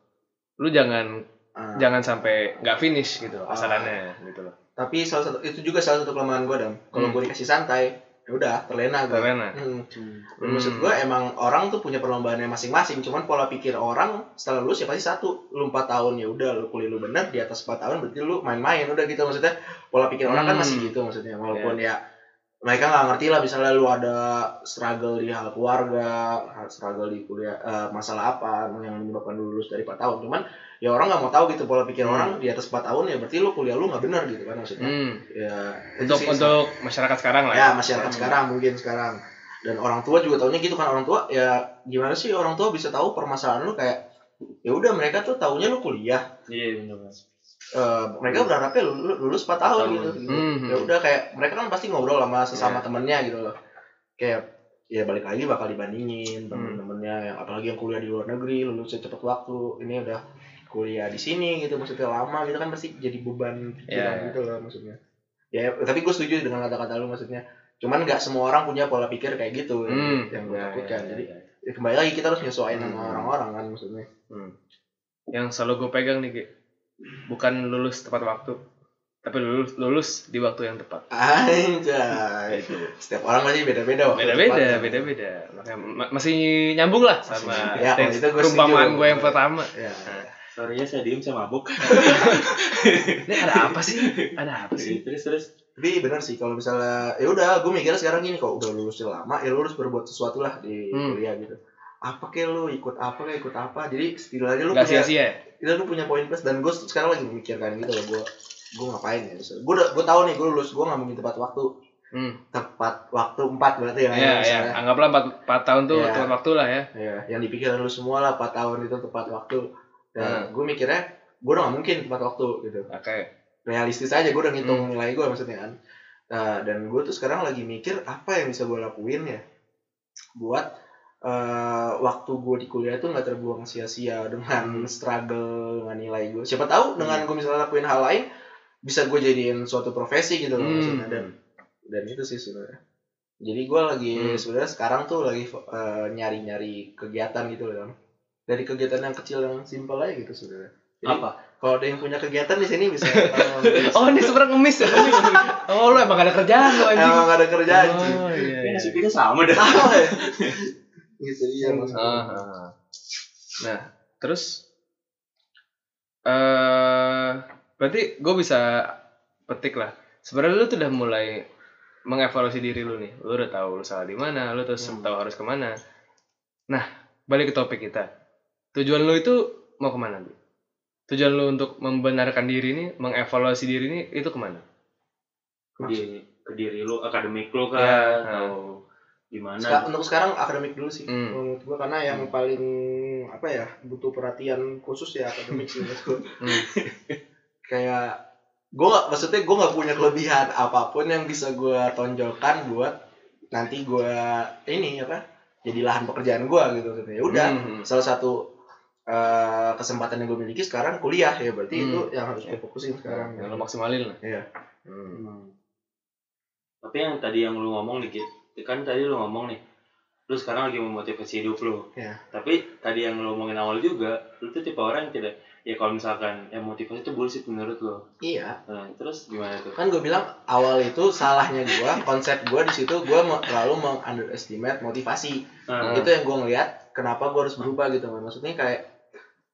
Speaker 1: Lu jangan
Speaker 2: Ah,
Speaker 1: jangan sampai nggak finish gitu loh,
Speaker 2: Ah.
Speaker 1: kasarannya gitu loh.
Speaker 2: tapi salah satu itu juga salah satu kelemahan gue dam kalau
Speaker 1: Hmm.
Speaker 2: gue dikasih santai ya udah terlena gue
Speaker 1: Terlena.
Speaker 2: Hmm.
Speaker 3: Hmm.
Speaker 2: Maksud
Speaker 1: Hmm.
Speaker 2: gue emang orang tuh punya perlombaannya masing-masing, cuman pola pikir orang setelah lulus ya pasti satu, lu 4 tahun ya udah lu kuliah lu bener di atas 4 tahun berarti lu main-main udah gitu maksudnya pola pikir orang kan
Speaker 1: Hmm.
Speaker 2: masih gitu maksudnya walaupun ya mereka nggak ngerti lah misalnya lu ada struggle di hal keluarga, struggle di kuliah eh, masalah apa yang menyebabkan lu lulus dari 4 tahun, cuman ya orang nggak mau tahu gitu pola pikir
Speaker 1: Hmm.
Speaker 2: orang di atas 4 tahun ya berarti lu kuliah lu nggak bener gitu kan maksudnya.
Speaker 1: Hmm.
Speaker 2: Ya
Speaker 1: Untuk
Speaker 2: sih,
Speaker 1: untuk masyarakat sekarang lah.
Speaker 2: ya masyarakat
Speaker 1: Hmm.
Speaker 2: sekarang mungkin sekarang dan orang tua juga taunya gitu kan orang tua ya gimana sih orang tua bisa tahu permasalahan lu kayak ya udah mereka tuh taunya lu kuliah
Speaker 3: Iya benar.
Speaker 2: Eh, mereka berharapnya lu, lu- lulus 4 tahun
Speaker 3: Tahun.
Speaker 2: gitu, gitu.
Speaker 1: Hmm.
Speaker 2: ya udah kayak mereka kan pasti ngobrol sama sesama
Speaker 1: Ya.
Speaker 2: temennya gitu loh kayak ya balik lagi bakal dibandingin
Speaker 1: Hmm.
Speaker 2: temen-temennya yang apalagi yang kuliah di luar negeri lulusnya cepet waktu ini udah kuliah di sini gitu maksudnya lama gitu kan pasti jadi beban pikiran
Speaker 1: ya.
Speaker 2: gitu loh maksudnya ya tapi gue setuju dengan kata-kata lu maksudnya cuman nggak semua orang punya pola pikir kayak gitu
Speaker 1: Hmm.
Speaker 2: yang gue
Speaker 1: Ya,
Speaker 2: takutkan
Speaker 1: ya,
Speaker 2: jadi
Speaker 1: ya.
Speaker 2: ya kembali lagi kita harus nyesuaiin sama
Speaker 1: Hmm.
Speaker 2: orang-orang kan maksudnya
Speaker 1: Hmm. Yang selalu gue pegang nih. Bukan lulus tepat waktu, tapi lulus lulus di waktu yang tepat.
Speaker 2: anjay setiap orang masih beda-beda waktu
Speaker 1: Beda-beda,
Speaker 2: tepatnya.
Speaker 1: beda-beda. Makanya ma- masih nyambung lah sama
Speaker 2: Masih- ya, itu gue
Speaker 1: perumpamaan gue yang pertama.
Speaker 2: ya
Speaker 3: Sorry ya saya diem saya mabuk.
Speaker 1: Ini ada apa sih? Ada apa sih?
Speaker 3: terus terus.
Speaker 2: tapi bener sih kalau misalnya ya udah gue mikirnya sekarang gini kok udah lulus lama ya lu harus berbuat sesuatu lah di
Speaker 1: Hmm.
Speaker 2: kuliah gitu apa kayak lu ikut apa kayak ikut apa jadi setidaknya lu
Speaker 1: Gak
Speaker 2: punya
Speaker 1: sia-sia.
Speaker 2: itu lu punya poin plus dan gue sekarang lagi memikirkan gitu loh gue gue ngapain ya gue udah gue tahu nih gue lulus gue nggak mungkin tepat waktu
Speaker 1: Hmm.
Speaker 2: tepat waktu empat berarti ya
Speaker 1: Ya, ya.
Speaker 2: misalnya.
Speaker 1: Anggaplah 4, 4 tahun tuh
Speaker 2: Ya.
Speaker 1: tepat waktu lah ya.
Speaker 2: ya yang dipikirin lu semua lah 4 tahun itu tepat waktu dan
Speaker 1: Hmm.
Speaker 2: gue mikirnya gue udah gak mungkin tepat waktu gitu
Speaker 1: Oke.
Speaker 2: realistis aja gue udah ngitung
Speaker 1: Hmm.
Speaker 2: nilai gue maksudnya kan nah dan gue tuh sekarang lagi mikir apa yang bisa gue lakuin ya buat eh, waktu gue di kuliah tuh nggak terbuang sia-sia dengan struggle dengan nilai gue siapa tahu dengan gue misalnya lakuin hal lain bisa gue jadiin suatu profesi gitu loh
Speaker 1: Hmm.
Speaker 2: maksudnya dan dan itu sih sebenarnya jadi gue lagi
Speaker 1: Hmm.
Speaker 2: sebenarnya sekarang tuh lagi eh, nyari-nyari kegiatan gitu loh dari kegiatan yang kecil yang simpel aja gitu sebenarnya Jadi,
Speaker 3: Apa?
Speaker 2: kalau ada yang punya kegiatan di sini bisa
Speaker 1: Oh, ini sebenarnya ngemis ya. oh, lu emang gak ada kerjaan lu anjing.
Speaker 2: emang gak ada kerjaan sih
Speaker 1: Oh, iya.
Speaker 3: Ini
Speaker 1: iya.
Speaker 3: nasib kita sama dah.
Speaker 2: Sama ya? gitu iya maksudnya
Speaker 1: Ah, ah, ah. Nah, terus eh berarti gue bisa petik lah. Sebenarnya lu tuh udah mulai mengevaluasi diri lu nih. Lu udah tahu lu salah di mana, lu terus
Speaker 2: Hmm.
Speaker 1: tahu harus ke mana. Nah, balik ke topik kita. Tujuan lu itu mau ke mana? Bi? Tujuan lu untuk membenarkan diri ini, mengevaluasi diri ini itu ke mana?
Speaker 3: Ke diri, ke diri lu, akademik lu kan,
Speaker 1: Ya,
Speaker 3: atau gimana?
Speaker 2: Ska- untuk sekarang akademik dulu sih
Speaker 1: Hmm.
Speaker 2: menurut gua karena yang paling apa ya butuh perhatian khusus ya akademik sih menurut gua.
Speaker 1: Hmm.
Speaker 2: kayak gua nggak maksudnya gua nggak punya kelebihan apa pun yang bisa gua tonjolkan buat nanti gua ini apa jadi lahan pekerjaan gua gitu ya udah
Speaker 1: Hmm.
Speaker 2: salah satu eh, kesempatan yang gue miliki sekarang kuliah ya berarti
Speaker 1: Hmm.
Speaker 2: itu yang harus gue fokusin sekarang
Speaker 1: Yang lu maksimalin lah.
Speaker 2: Iya.
Speaker 1: Hmm.
Speaker 3: Hmm. Tapi yang tadi yang lu ngomong nih, Kit, kan tadi lu ngomong nih, lu sekarang lagi memotivasi hidup lu.
Speaker 2: Iya.
Speaker 3: Tapi tadi yang lu ngomongin awal juga, lu tuh tipe orang yang tidak, ya kalau misalkan yang motivasi itu bullshit menurut lu.
Speaker 2: iya
Speaker 3: Nah, terus gimana tuh?
Speaker 2: kan gue bilang awal itu salahnya gue konsep gue di situ gue terlalu meng underestimate motivasi
Speaker 3: Nah,
Speaker 2: itu yang gue ngeliat kenapa gue harus berubah gitu kan maksudnya kayak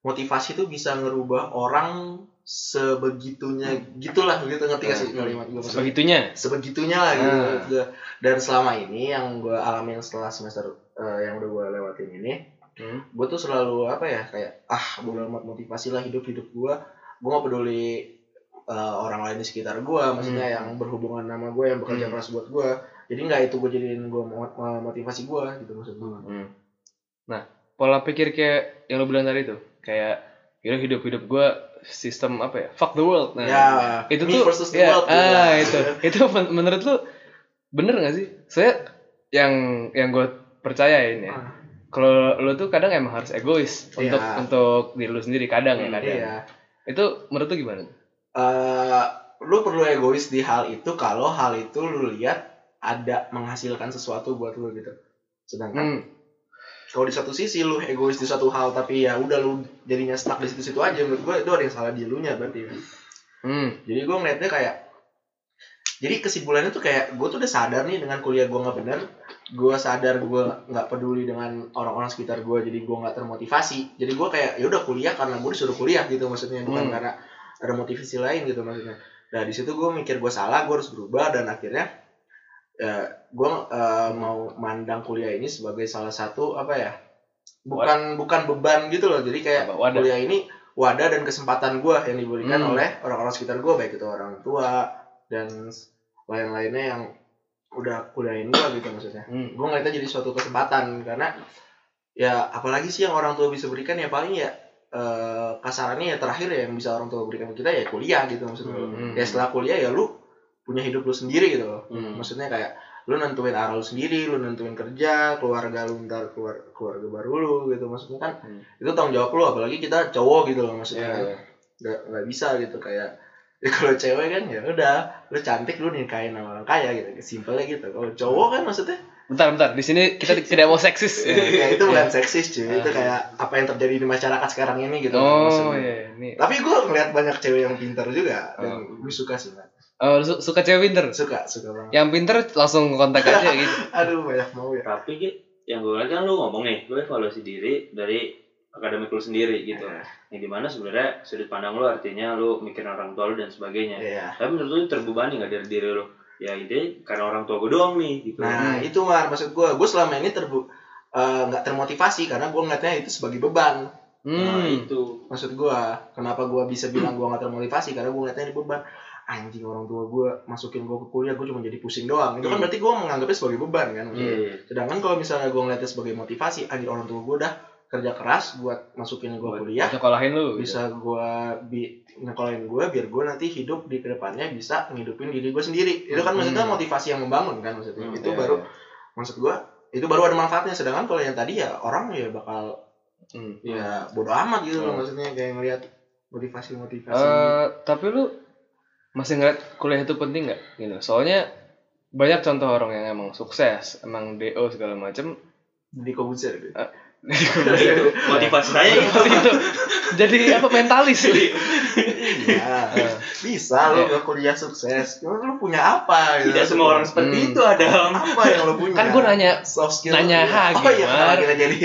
Speaker 2: motivasi itu bisa ngerubah orang sebegitunya gitulah gitu ngerti gak sih
Speaker 1: Hmm.
Speaker 2: kalimat gue maksudnya
Speaker 1: Sebegitunya.
Speaker 2: sebegitunya lah gitu
Speaker 1: Ah.
Speaker 2: dan selama ini yang gue alamin setelah semester eh, yang udah gue lewatin ini
Speaker 1: Hmm.
Speaker 2: gue tuh selalu apa ya kayak ah bodo amat motivasi lah hidup hidup gue gue gak peduli eh, orang lain di sekitar gue maksudnya
Speaker 1: Hmm.
Speaker 2: yang berhubungan sama gue yang bekerja
Speaker 1: Hmm.
Speaker 2: keras buat gue jadi nggak itu gue jadiin gue motivasi gue gitu maksud gue
Speaker 1: Hmm. Nah, pola pikir kayak yang lo bilang tadi tuh, kayak hidup hidup hidup gue sistem apa ya? Fuck the world. Nah,
Speaker 2: ya
Speaker 1: itu tuh
Speaker 2: versus the
Speaker 1: ya,
Speaker 2: world
Speaker 1: ah itu itu men- menurut lu bener gak sih? Saya yang yang gue percayain ya.
Speaker 2: Ah,
Speaker 1: Kalau lu tuh kadang emang harus egois untuk
Speaker 2: Iya.
Speaker 1: untuk diri lu sendiri kadang ya
Speaker 3: Hmm,
Speaker 1: kadang.
Speaker 2: iya
Speaker 1: Itu menurut lu gimana?
Speaker 2: eh lu perlu egois di hal itu kalau hal itu lu lihat ada menghasilkan sesuatu buat lu gitu. Sedangkan
Speaker 1: Hmm.
Speaker 2: Kalau di satu sisi lu egois di satu hal tapi ya udah lu jadinya stuck di situ-situ aja menurut gue itu ada yang salah di lu nya berarti.
Speaker 1: Hmm.
Speaker 2: Jadi gue ngeliatnya kayak jadi kesimpulannya tuh kayak gue tuh udah sadar nih dengan kuliah gue nggak bener gue sadar gue nggak peduli dengan orang-orang sekitar gue jadi gue nggak termotivasi jadi gue kayak ya udah kuliah karena gue disuruh kuliah gitu maksudnya bukan
Speaker 1: Hmm.
Speaker 2: karena ada motivasi lain gitu maksudnya nah di situ gue mikir gue salah gue harus berubah dan akhirnya ya gue eh, mau mandang kuliah ini sebagai salah satu apa ya bukan bukan beban gitu loh jadi kayak
Speaker 1: Apa, wadah?
Speaker 2: kuliah ini wadah dan kesempatan gue yang diberikan
Speaker 1: Hmm.
Speaker 2: oleh orang-orang sekitar gue baik itu orang tua dan lain-lainnya yang udah kuliahin gue gitu maksudnya
Speaker 1: Hmm.
Speaker 2: gue ngeliatnya jadi suatu kesempatan karena ya apalagi sih yang orang tua bisa berikan ya paling ya eh, kasarannya ya terakhir ya yang bisa orang tua berikan ke kita ya kuliah gitu maksudnya
Speaker 1: Hmm.
Speaker 2: ya setelah kuliah ya lu punya hidup lu sendiri gitu loh
Speaker 3: Hmm.
Speaker 2: maksudnya kayak lu nentuin arah lu sendiri lu nentuin kerja keluarga lu ntar keluar keluarga baru lu gitu maksudnya kan
Speaker 1: Hmm.
Speaker 2: itu tanggung jawab lu apalagi kita cowok gitu loh maksudnya
Speaker 1: Iya,
Speaker 2: kan.
Speaker 1: iya.
Speaker 2: nggak nggak bisa gitu kayak ya kalau cewek kan ya udah lu cantik lu nikahin sama orang kaya gitu simpelnya gitu kalau cowok kan maksudnya
Speaker 1: Bentar, bentar. Di sini kita tidak mau seksis.
Speaker 2: ya itu bukan seksis cuy itu kayak apa yang terjadi di masyarakat sekarang ini gitu
Speaker 1: Oh,
Speaker 2: maksudnya.
Speaker 1: iya. Ini.
Speaker 2: tapi gue ngeliat banyak cewek yang pintar juga dan
Speaker 1: Oh.
Speaker 2: gue suka sih Mat.
Speaker 1: Oh, su- suka cewek pinter?
Speaker 2: suka suka banget
Speaker 1: Yang pinter langsung kontak aja gitu.
Speaker 2: aduh banyak mau ya
Speaker 3: Tapi Ki, yang gue lihat kan lu ngomong nih, lu evaluasi diri dari akademik lu sendiri gitu. Yang di mana sebenarnya sudut pandang lu artinya lu mikirin orang tua lu dan sebagainya.
Speaker 2: Iya.
Speaker 3: Tapi menurut lu terbebani nggak dari diri lu? Ya ide karena orang tua gue doang nih gitu.
Speaker 2: Nah itu mar maksud gue, gue selama ini terbu eh, nggak termotivasi karena gue ngeliatnya itu sebagai beban.
Speaker 3: Nah,
Speaker 1: Hmm.
Speaker 3: itu.
Speaker 2: Maksud gue, kenapa gue bisa bilang gue nggak termotivasi karena gue ngeliatnya ini beban. Anjing orang tua gue masukin gue ke kuliah, gue cuma jadi pusing doang. Itu kan
Speaker 3: Hmm.
Speaker 2: berarti gue menganggapnya sebagai beban kan.
Speaker 3: Iya.
Speaker 2: Sedangkan kalau misalnya gue ngeliatnya sebagai motivasi, anjing orang tua gue udah kerja keras buat masukin gue kuliah,
Speaker 1: Nyekolahin lu. gitu.
Speaker 2: bisa gue bi nyekolahin gue biar gue nanti hidup di ke depannya bisa ngidupin diri gue sendiri. Itu kan maksudnya
Speaker 1: Hmm.
Speaker 2: motivasi yang membangun kan maksudnya.
Speaker 3: Hmm,
Speaker 2: itu
Speaker 1: Iya,
Speaker 2: baru
Speaker 1: iya.
Speaker 2: maksud gua itu baru ada manfaatnya sedangkan kalau yang tadi ya orang ya bakal
Speaker 1: Hmm.
Speaker 2: ya bodoh amat gitu loh
Speaker 3: Hmm.
Speaker 2: maksudnya kayak ngelihat motivasi motivasi
Speaker 1: Eh, tapi lu masih ngeliat kuliah itu penting nggak? Gitu. Soalnya banyak contoh orang yang emang sukses, emang DO segala macem.
Speaker 2: di komputer gitu.
Speaker 3: Motivasi saya gitu.
Speaker 1: itu jadi apa mentalis?
Speaker 2: iya bisa lo gak kuliah sukses cuma lu punya apa gitu
Speaker 3: Tidak semua orang seperti
Speaker 1: Hmm.
Speaker 3: itu Adam.
Speaker 2: apa yang lo punya
Speaker 1: kan gue nanya,
Speaker 2: soft skill
Speaker 1: nanya ha,
Speaker 2: oh iya kita jadi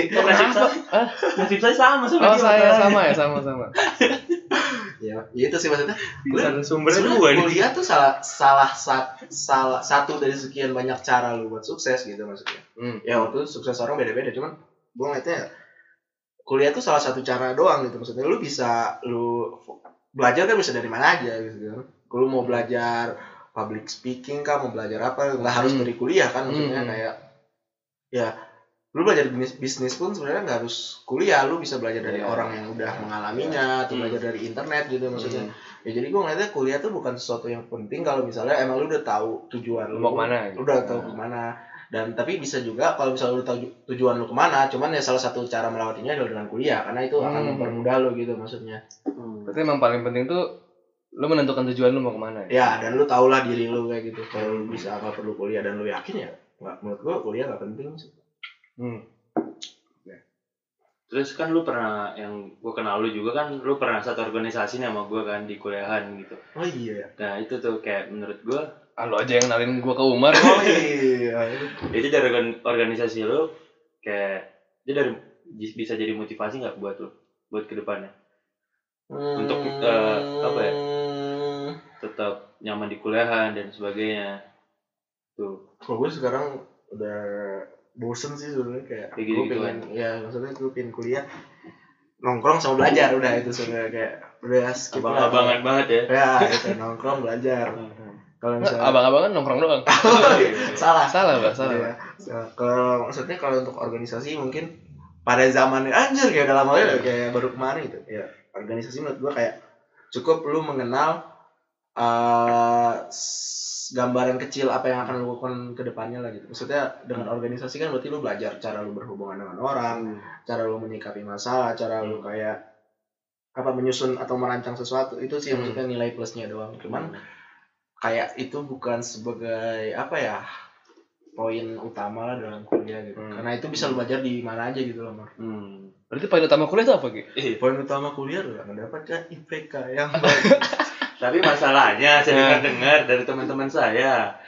Speaker 3: Nasib saya sama sama
Speaker 1: oh saya sama ya sama sama.
Speaker 2: ya ya itu sih maksudnya
Speaker 3: Bisa sumbernya
Speaker 2: Sebenarnya
Speaker 3: dua nih.
Speaker 2: kuliah tuh salah salah sat- salah satu dari sekian banyak cara lu buat sukses gitu maksudnya
Speaker 1: Hmm.
Speaker 2: ya waktu itu sukses orang beda-beda cuman gue ngeliatnya kuliah tuh salah satu cara doang gitu maksudnya lu bisa lu belajar kan bisa dari mana aja gitu kan lu mau belajar public speaking kah mau belajar apa nggak harus
Speaker 1: Hmm.
Speaker 2: dari kuliah kan maksudnya
Speaker 1: Hmm.
Speaker 2: kayak ya lu belajar bisnis, bisnis pun sebenarnya nggak harus kuliah lu bisa belajar dari
Speaker 1: Iya.
Speaker 2: orang yang udah mengalaminya atau
Speaker 3: Hmm.
Speaker 2: belajar dari internet gitu maksudnya
Speaker 1: Hmm.
Speaker 2: ya jadi gue ngeliatnya kuliah tuh bukan sesuatu yang penting kalau misalnya emang lu udah tahu tujuan
Speaker 1: Lu mau ke mana?
Speaker 2: lu udah tahu ke mana dan tapi bisa juga kalau misalnya lu tahu ju- tujuan lu ke mana cuman ya salah satu cara melewatinya adalah dengan kuliah karena itu akan
Speaker 1: Hmm.
Speaker 2: mempermudah lu gitu maksudnya
Speaker 3: Hmm.
Speaker 1: Berarti emang paling penting tuh lu menentukan tujuan lu mau ke mana ya?
Speaker 2: ya dan lu tau lah diri lu kayak gitu kalau lu bisa apa perlu kuliah dan lu yakin ya nggak menurut gua kuliah nggak penting sih
Speaker 1: Hmm.
Speaker 3: Terus kan lu pernah yang gue kenal lu juga kan lu pernah satu organisasi nih sama gue kan di kuliahan gitu.
Speaker 2: oh iya
Speaker 3: Nah itu tuh kayak menurut gue
Speaker 1: Ah, lu aja yang kenalin gua ke Umar.
Speaker 2: oh iya
Speaker 3: itu dari organ- organisasi lu kayak itu dari bisa jadi motivasi nggak buat lu buat ke depannya
Speaker 2: Hmm.
Speaker 3: untuk eh, apa nyaman di kuliahan dan sebagainya tuh
Speaker 2: kalau gue sekarang udah bosen sih sebenarnya kayak
Speaker 3: Kayak
Speaker 2: gue pengen ya maksudnya gue pengen kuliah nongkrong sama belajar udah itu sebenarnya kayak udah skip lah.
Speaker 3: abang-abangan banget ya
Speaker 2: ya itu nongkrong belajar kalau misalnya
Speaker 1: Abang-abangan nongkrong doang.
Speaker 2: salah
Speaker 1: salah, Pak, salah.
Speaker 2: Iya. Nah, kalau maksudnya kalau untuk organisasi mungkin pada zaman anjir kayak udah lama ya kayak baru kemarin gitu ya organisasi menurut gua kayak cukup lu mengenal eh, gambaran kecil apa yang akan lu lakukan ke depannya lah gitu maksudnya dengan organisasi kan berarti lu belajar cara lu berhubungan dengan orang cara lu menyikapi masalah cara lu kayak apa menyusun atau merancang sesuatu itu sih
Speaker 1: Hmm.
Speaker 2: maksudnya nilai plusnya doang cuman kayak itu bukan sebagai apa ya poin utama lah dalam kuliah gitu
Speaker 1: Hmm.
Speaker 2: karena itu bisa lu belajar di mana aja gitu loh Mar.
Speaker 3: hmm.
Speaker 1: Berarti poin utama kuliah itu apa, Ki?
Speaker 3: Ih,
Speaker 2: poin utama kuliah adalah mendapatkan IPK yang baik
Speaker 3: tapi masalahnya saya dengar-dengar dari teman-teman saya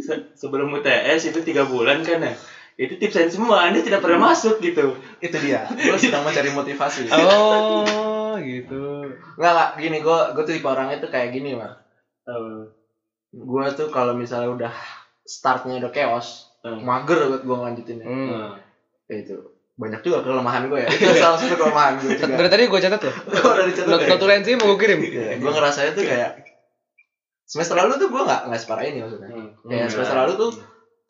Speaker 3: se- sebelum UTS itu tiga bulan kan ya itu tipsen semua anda tidak pernah masuk gitu.
Speaker 2: Itu dia. Gue sedang mencari motivasi.
Speaker 1: Oh, gitu.
Speaker 2: nggak nggak gini gue gue tuh tipe orangnya tuh kayak gini mah gue tuh kalau misalnya udah startnya udah chaos
Speaker 3: Hmm.
Speaker 2: mager banget gue ngelanjutinnya.
Speaker 1: Hmm.
Speaker 2: Ya itu banyak juga kelemahan gue ya itu salah satu kelemahan gue juga
Speaker 1: Dari tadi gue catat loh.
Speaker 2: gue udah dicatat
Speaker 1: Not
Speaker 2: ya.
Speaker 1: notulensi mau gue kirim.
Speaker 2: gue ngerasanya tuh kayak semester lalu tuh gue nggak nggak separah ini maksudnya
Speaker 3: hmm.
Speaker 2: kayak
Speaker 1: Hmm.
Speaker 2: semester lalu tuh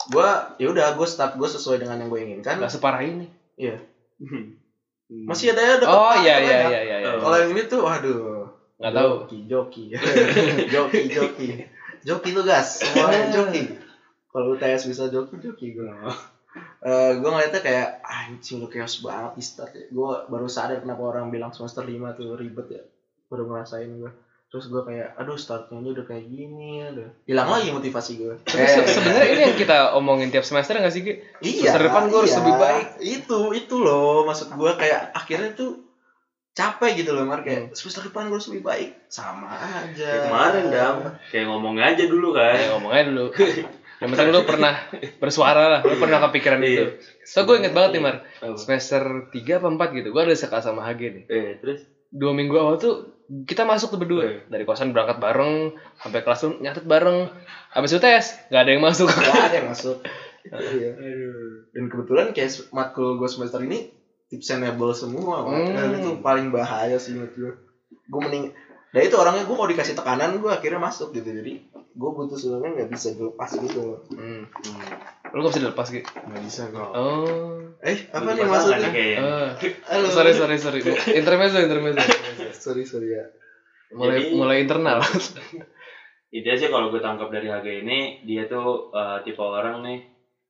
Speaker 2: gue ya udah gue start gue sesuai dengan yang gue inginkan
Speaker 1: Gak separah ini.
Speaker 3: Hmm.
Speaker 2: masih ada ya dapat
Speaker 1: Oh iya iya iya iya. iya.
Speaker 2: kalau yang ini tuh waduh
Speaker 1: Nggak tahu.
Speaker 2: joki joki joki joki joki tuh gas semuanya joki kalau UTS bisa joki joki gue Eh gue ngeliatnya kayak ah, anjing lu chaos banget di start ya. Gue baru sadar kenapa orang bilang semester 5 tuh ribet ya. Baru ngerasain gue. Terus gue kayak, aduh startnya aja udah kayak gini, aduh. Hilang lagi motivasi gue.
Speaker 1: Tapi se- sebenarnya ini yang kita omongin tiap semester nggak sih, Ki?
Speaker 2: iya,
Speaker 1: semester depan gua harus
Speaker 2: iya.
Speaker 1: lebih baik.
Speaker 2: Itu, itu loh maksud gue kayak akhirnya tuh capek gitu loh Mar
Speaker 1: Hmm.
Speaker 2: kayak semester depan gue harus lebih baik sama aja
Speaker 3: Kayak kemarin dam kayak ngomongnya aja dulu kan
Speaker 1: Ya ngomongnya dulu. Yang penting lu pernah bersuara lah, lu pernah kepikiran
Speaker 3: Iya.
Speaker 1: itu. So gue inget banget nih, Mar. Semester 3 apa 4 gitu, gue ada sekelas sama HG nih.
Speaker 3: eh terus
Speaker 1: Dua minggu awal tuh kita masuk tuh berdua.
Speaker 3: Iya.
Speaker 1: Dari kosan berangkat bareng, sampai kelas tuh nyatet bareng. Habis UTS, gak ada yang masuk.
Speaker 2: Gak ada yang masuk Iya. dan kebetulan kayak matkul gue semester ini tipsenable semua Mar.
Speaker 1: Hmm.
Speaker 2: dan itu paling bahaya sih menurut gue gue mending dan itu orangnya gue kalau dikasih tekanan gue akhirnya masuk gitu jadi gue butuh sebenarnya nggak bisa dilepas gitu loh
Speaker 1: Hmm.
Speaker 3: hmm.
Speaker 1: Lu gak bisa dilepas, Ki?
Speaker 2: nggak bisa gue
Speaker 1: Oh.
Speaker 2: eh apa nih maksudnya. Halo.
Speaker 1: sorry, sorry, sorry. Intermezzo, intermezzo.
Speaker 2: sorry sorry ya
Speaker 1: Mulai
Speaker 3: Jadi-
Speaker 1: mulai internal.
Speaker 3: Intinya sih kalau gue tangkap dari HG ini dia tuh eh, tipe orang nih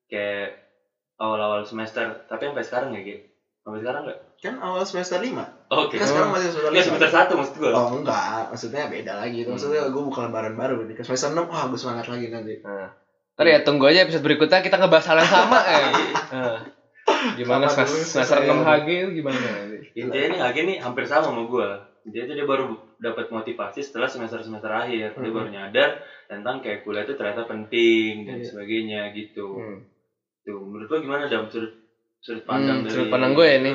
Speaker 3: kayak awal-awal semester tapi sampai sekarang ya gitu sampai sekarang nggak
Speaker 2: kan awal semester 5
Speaker 3: oke.
Speaker 2: Kan sekarang masih semester
Speaker 3: nggak
Speaker 2: 5
Speaker 3: semester satu maksud gue
Speaker 2: oh enggak. Maksudnya beda lagi. Itu maksudnya gue bukan lebaran baru. Di semester 6 wah gue semangat lagi nanti.
Speaker 1: Nah, ntar ya tunggu aja episode berikutnya kita ngebahas hal yang sama ya. Nah, gimana
Speaker 2: Sama
Speaker 1: semester,
Speaker 2: dulu,
Speaker 1: semester
Speaker 2: saya-
Speaker 1: 6 HG itu gimana
Speaker 3: intinya nih HG nih hampir sama sama gue dia tuh dia baru dapat motivasi setelah semester semester akhir. Dia
Speaker 2: Mhm.
Speaker 3: baru nyadar tentang kayak kuliah itu ternyata penting dan
Speaker 2: Iya.
Speaker 3: sebagainya gitu.
Speaker 1: Hmm.
Speaker 3: tuh menurut lo gimana dalam sudut sudut pandang
Speaker 1: Hmm,
Speaker 3: dari
Speaker 1: sudut pandang gue ya nih.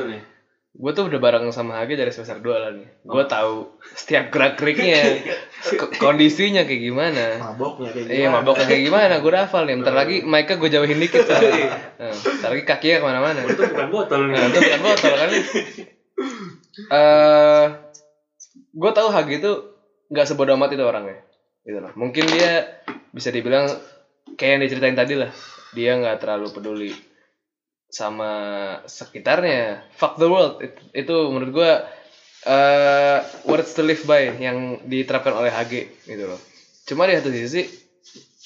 Speaker 1: Gue tuh udah bareng sama HG dari semester 2 lah nih. Gue tahu setiap gerak-geriknya, k- kondisinya kayak gimana.
Speaker 2: maboknya kayak
Speaker 1: Iya, maboknya kayak gimana, gue udah hafal nih. Bentar lagi mic-nya gue jauhin dikit. Nah, bentar lagi kakinya ke mana-mana.
Speaker 3: itu bukan botol
Speaker 1: Nah, itu bukan botol kan. Eh, gue tahu Hagi itu nggak sebodoh amat itu orangnya, gitu loh. Mungkin dia bisa dibilang kayak yang diceritain tadi lah, dia nggak terlalu peduli sama sekitarnya. Fuck the world, itu, itu menurut gue eh words to live by yang diterapkan oleh HG gitu loh. Cuma di satu sisi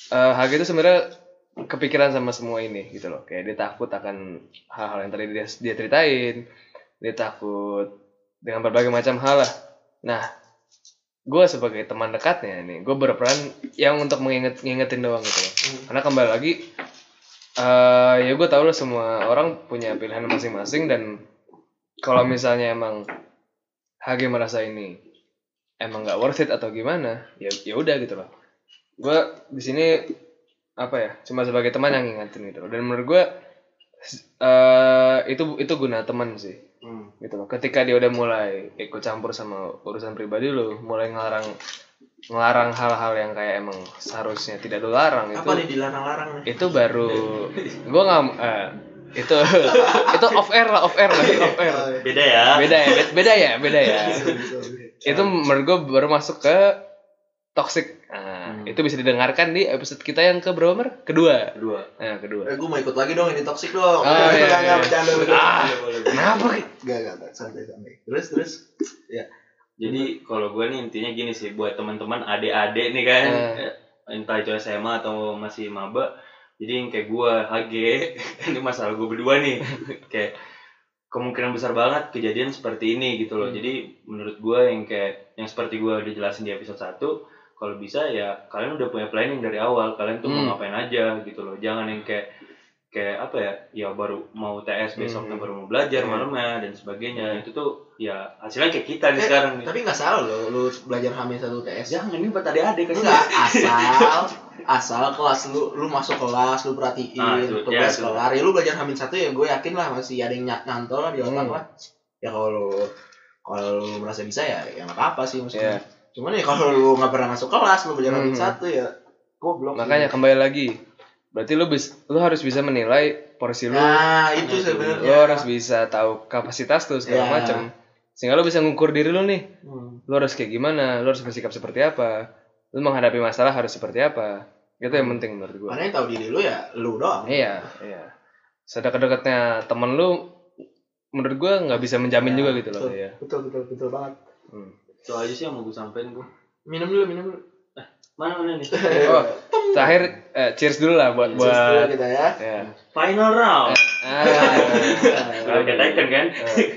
Speaker 1: eh HG itu sebenarnya kepikiran sama semua ini gitu loh. Kayak dia takut akan hal-hal yang tadi dia, dia ceritain. Dia takut dengan berbagai macam hal lah. Nah, gue sebagai teman dekatnya nih, gue berperan yang untuk menginget ngingetin doang gitu loh. Karena kembali lagi, eh ya gue tau lah semua orang punya pilihan masing-masing dan kalau misalnya emang HG merasa ini emang nggak worth it atau gimana, ya ya udah gitu loh. Gue di sini apa ya, cuma sebagai teman yang ngingetin gitu loh. Dan menurut gue eh itu itu guna teman sih
Speaker 3: Hmm.
Speaker 1: gitu loh ketika dia udah mulai ikut campur sama urusan pribadi lu mulai ngelarang ngelarang hal-hal yang kayak emang seharusnya tidak lu larang itu
Speaker 2: Apa nih dilarang-larang nih?
Speaker 1: itu baru gua nggak eh, itu itu off air lah off air lah off air
Speaker 3: Beda ya.
Speaker 1: beda ya be- beda ya beda ya itu menurut gua baru masuk ke toxic nah,
Speaker 3: Hmm.
Speaker 1: itu bisa didengarkan di episode kita yang ke berapa Mer? kedua
Speaker 3: Kedua.
Speaker 1: nah kedua
Speaker 2: Eh, gue mau ikut lagi dong ini toxic dong.
Speaker 1: Oh, iya,
Speaker 2: Enggak,
Speaker 1: iya.
Speaker 2: enggak, bercanda, bercanda.
Speaker 1: Ah. Kenapa?
Speaker 2: Enggak, enggak, enggak, santai, santai. Terus, terus.
Speaker 3: Jadi kalau gue nih intinya gini sih buat teman-teman adik-adik nih kan,
Speaker 1: Eh.
Speaker 3: entah itu SMA atau masih maba, jadi yang kayak gue HG, ini masalah gue berdua nih, kayak kemungkinan besar banget kejadian seperti ini gitu loh.
Speaker 1: Hmm.
Speaker 3: Jadi menurut gue yang kayak yang seperti gue udah jelasin di episode 1 kalau bisa ya kalian udah punya planning dari awal, kalian tuh
Speaker 1: Hmm.
Speaker 3: mau ngapain aja gitu loh. Jangan yang kayak kayak apa ya ya baru mau TS besoknya
Speaker 1: Hmm.
Speaker 3: baru mau belajar
Speaker 1: Iya.
Speaker 3: malamnya dan sebagainya itu tuh ya hasilnya kayak kita nih
Speaker 2: Eh,
Speaker 3: sekarang nih
Speaker 2: Tapi enggak salah loh, lu belajar hamil satu TS.
Speaker 3: Jangan ini buat adik-adik kan.
Speaker 2: Enggak, asal asal kelas lu lu masuk kelas lu perhatiin
Speaker 3: Ah, itu,
Speaker 2: tugas
Speaker 3: ya,
Speaker 2: kelar ya lu belajar hamil satu ya gue yakin lah masih ada yang nyantol lah di otak
Speaker 1: Hmm.
Speaker 2: lah ya kalau lu kalau lu merasa bisa ya ya nggak apa apa sih maksudnya
Speaker 1: Iya.
Speaker 2: cuman ya kalau lu nggak pernah masuk kelas lu belajar hamil
Speaker 1: Hmm.
Speaker 2: satu ya goblok
Speaker 1: makanya kembali lagi berarti lu bis, lu harus bisa menilai porsi lu.
Speaker 2: Nah itu
Speaker 3: Nah,
Speaker 2: sebenarnya.
Speaker 1: Lu harus bisa tahu kapasitas lu segala
Speaker 2: Ya.
Speaker 1: macam sehingga lu bisa ngukur diri lu nih.
Speaker 2: Hmm.
Speaker 1: lu harus kayak gimana? Lu harus bersikap seperti apa? Lu menghadapi masalah harus seperti apa? Itu yang penting menurut gua.
Speaker 2: Karena yang tahu diri lu ya lu doang.
Speaker 1: Iya iya. Sedekat-dekatnya temen lu menurut gua nggak bisa menjamin
Speaker 2: Ya,
Speaker 1: juga gitu loh
Speaker 2: betul.
Speaker 1: ya
Speaker 2: betul betul betul banget.
Speaker 1: Hmm.
Speaker 3: itu aja sih yang mau gue sampein gue
Speaker 2: minum dulu minum dulu.
Speaker 3: Mana mana nih?
Speaker 1: Oh terakhir eh, cheers dulu lah buat
Speaker 2: Cheers dulu
Speaker 1: buat
Speaker 2: kita ya.
Speaker 1: Ya.
Speaker 3: Final round.
Speaker 1: Ah,
Speaker 3: udah kayak Titan kan?
Speaker 1: Eh,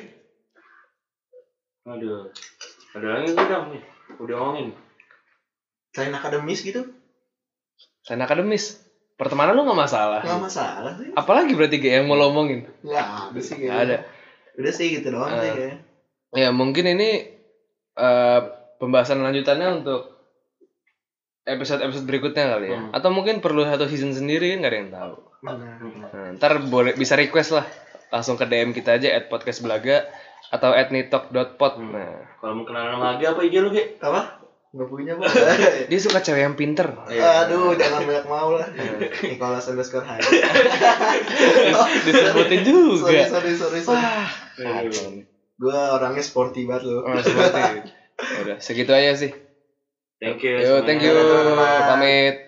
Speaker 3: aduh. Ada lagi dong nih. Udah ngomongin
Speaker 2: selain akademis gitu?
Speaker 1: Selain akademis pertemanan lu nggak masalah
Speaker 2: nggak masalah sih.
Speaker 1: Apalagi berarti kayak yang mau lo omongin.
Speaker 2: Nggak ada sih kayaknya.
Speaker 1: ada.
Speaker 2: Udah sih gitu doang
Speaker 1: Eh.
Speaker 2: sih kayaknya.
Speaker 1: Ya mungkin ini eh, pembahasan lanjutannya untuk episode-episode berikutnya kali ya.
Speaker 3: Hmm.
Speaker 1: Atau mungkin perlu satu season sendiri kan nggak ada yang tahu.
Speaker 2: Nah.
Speaker 1: Nah, ntar boleh bisa request lah langsung ke DM kita aja at podcast belaga atau at nitok.pod.
Speaker 3: Hmm.
Speaker 1: Nah,
Speaker 3: kalau mau kenalan sama Agi apa IG lu Gi?
Speaker 2: apa nggak punya pak
Speaker 1: dia suka cewek yang pinter.
Speaker 2: aduh jangan banyak mau lah Nicholas underscore Hai
Speaker 1: Disebutin
Speaker 2: sorry
Speaker 1: juga.
Speaker 2: sorry sorry sorry
Speaker 1: Wah,
Speaker 3: Iya.
Speaker 2: gue orangnya sporty banget loh
Speaker 1: Oh, seperti. Ya udah, segitu aja sih.
Speaker 3: Thank you
Speaker 1: Yo, thank you. Pamit.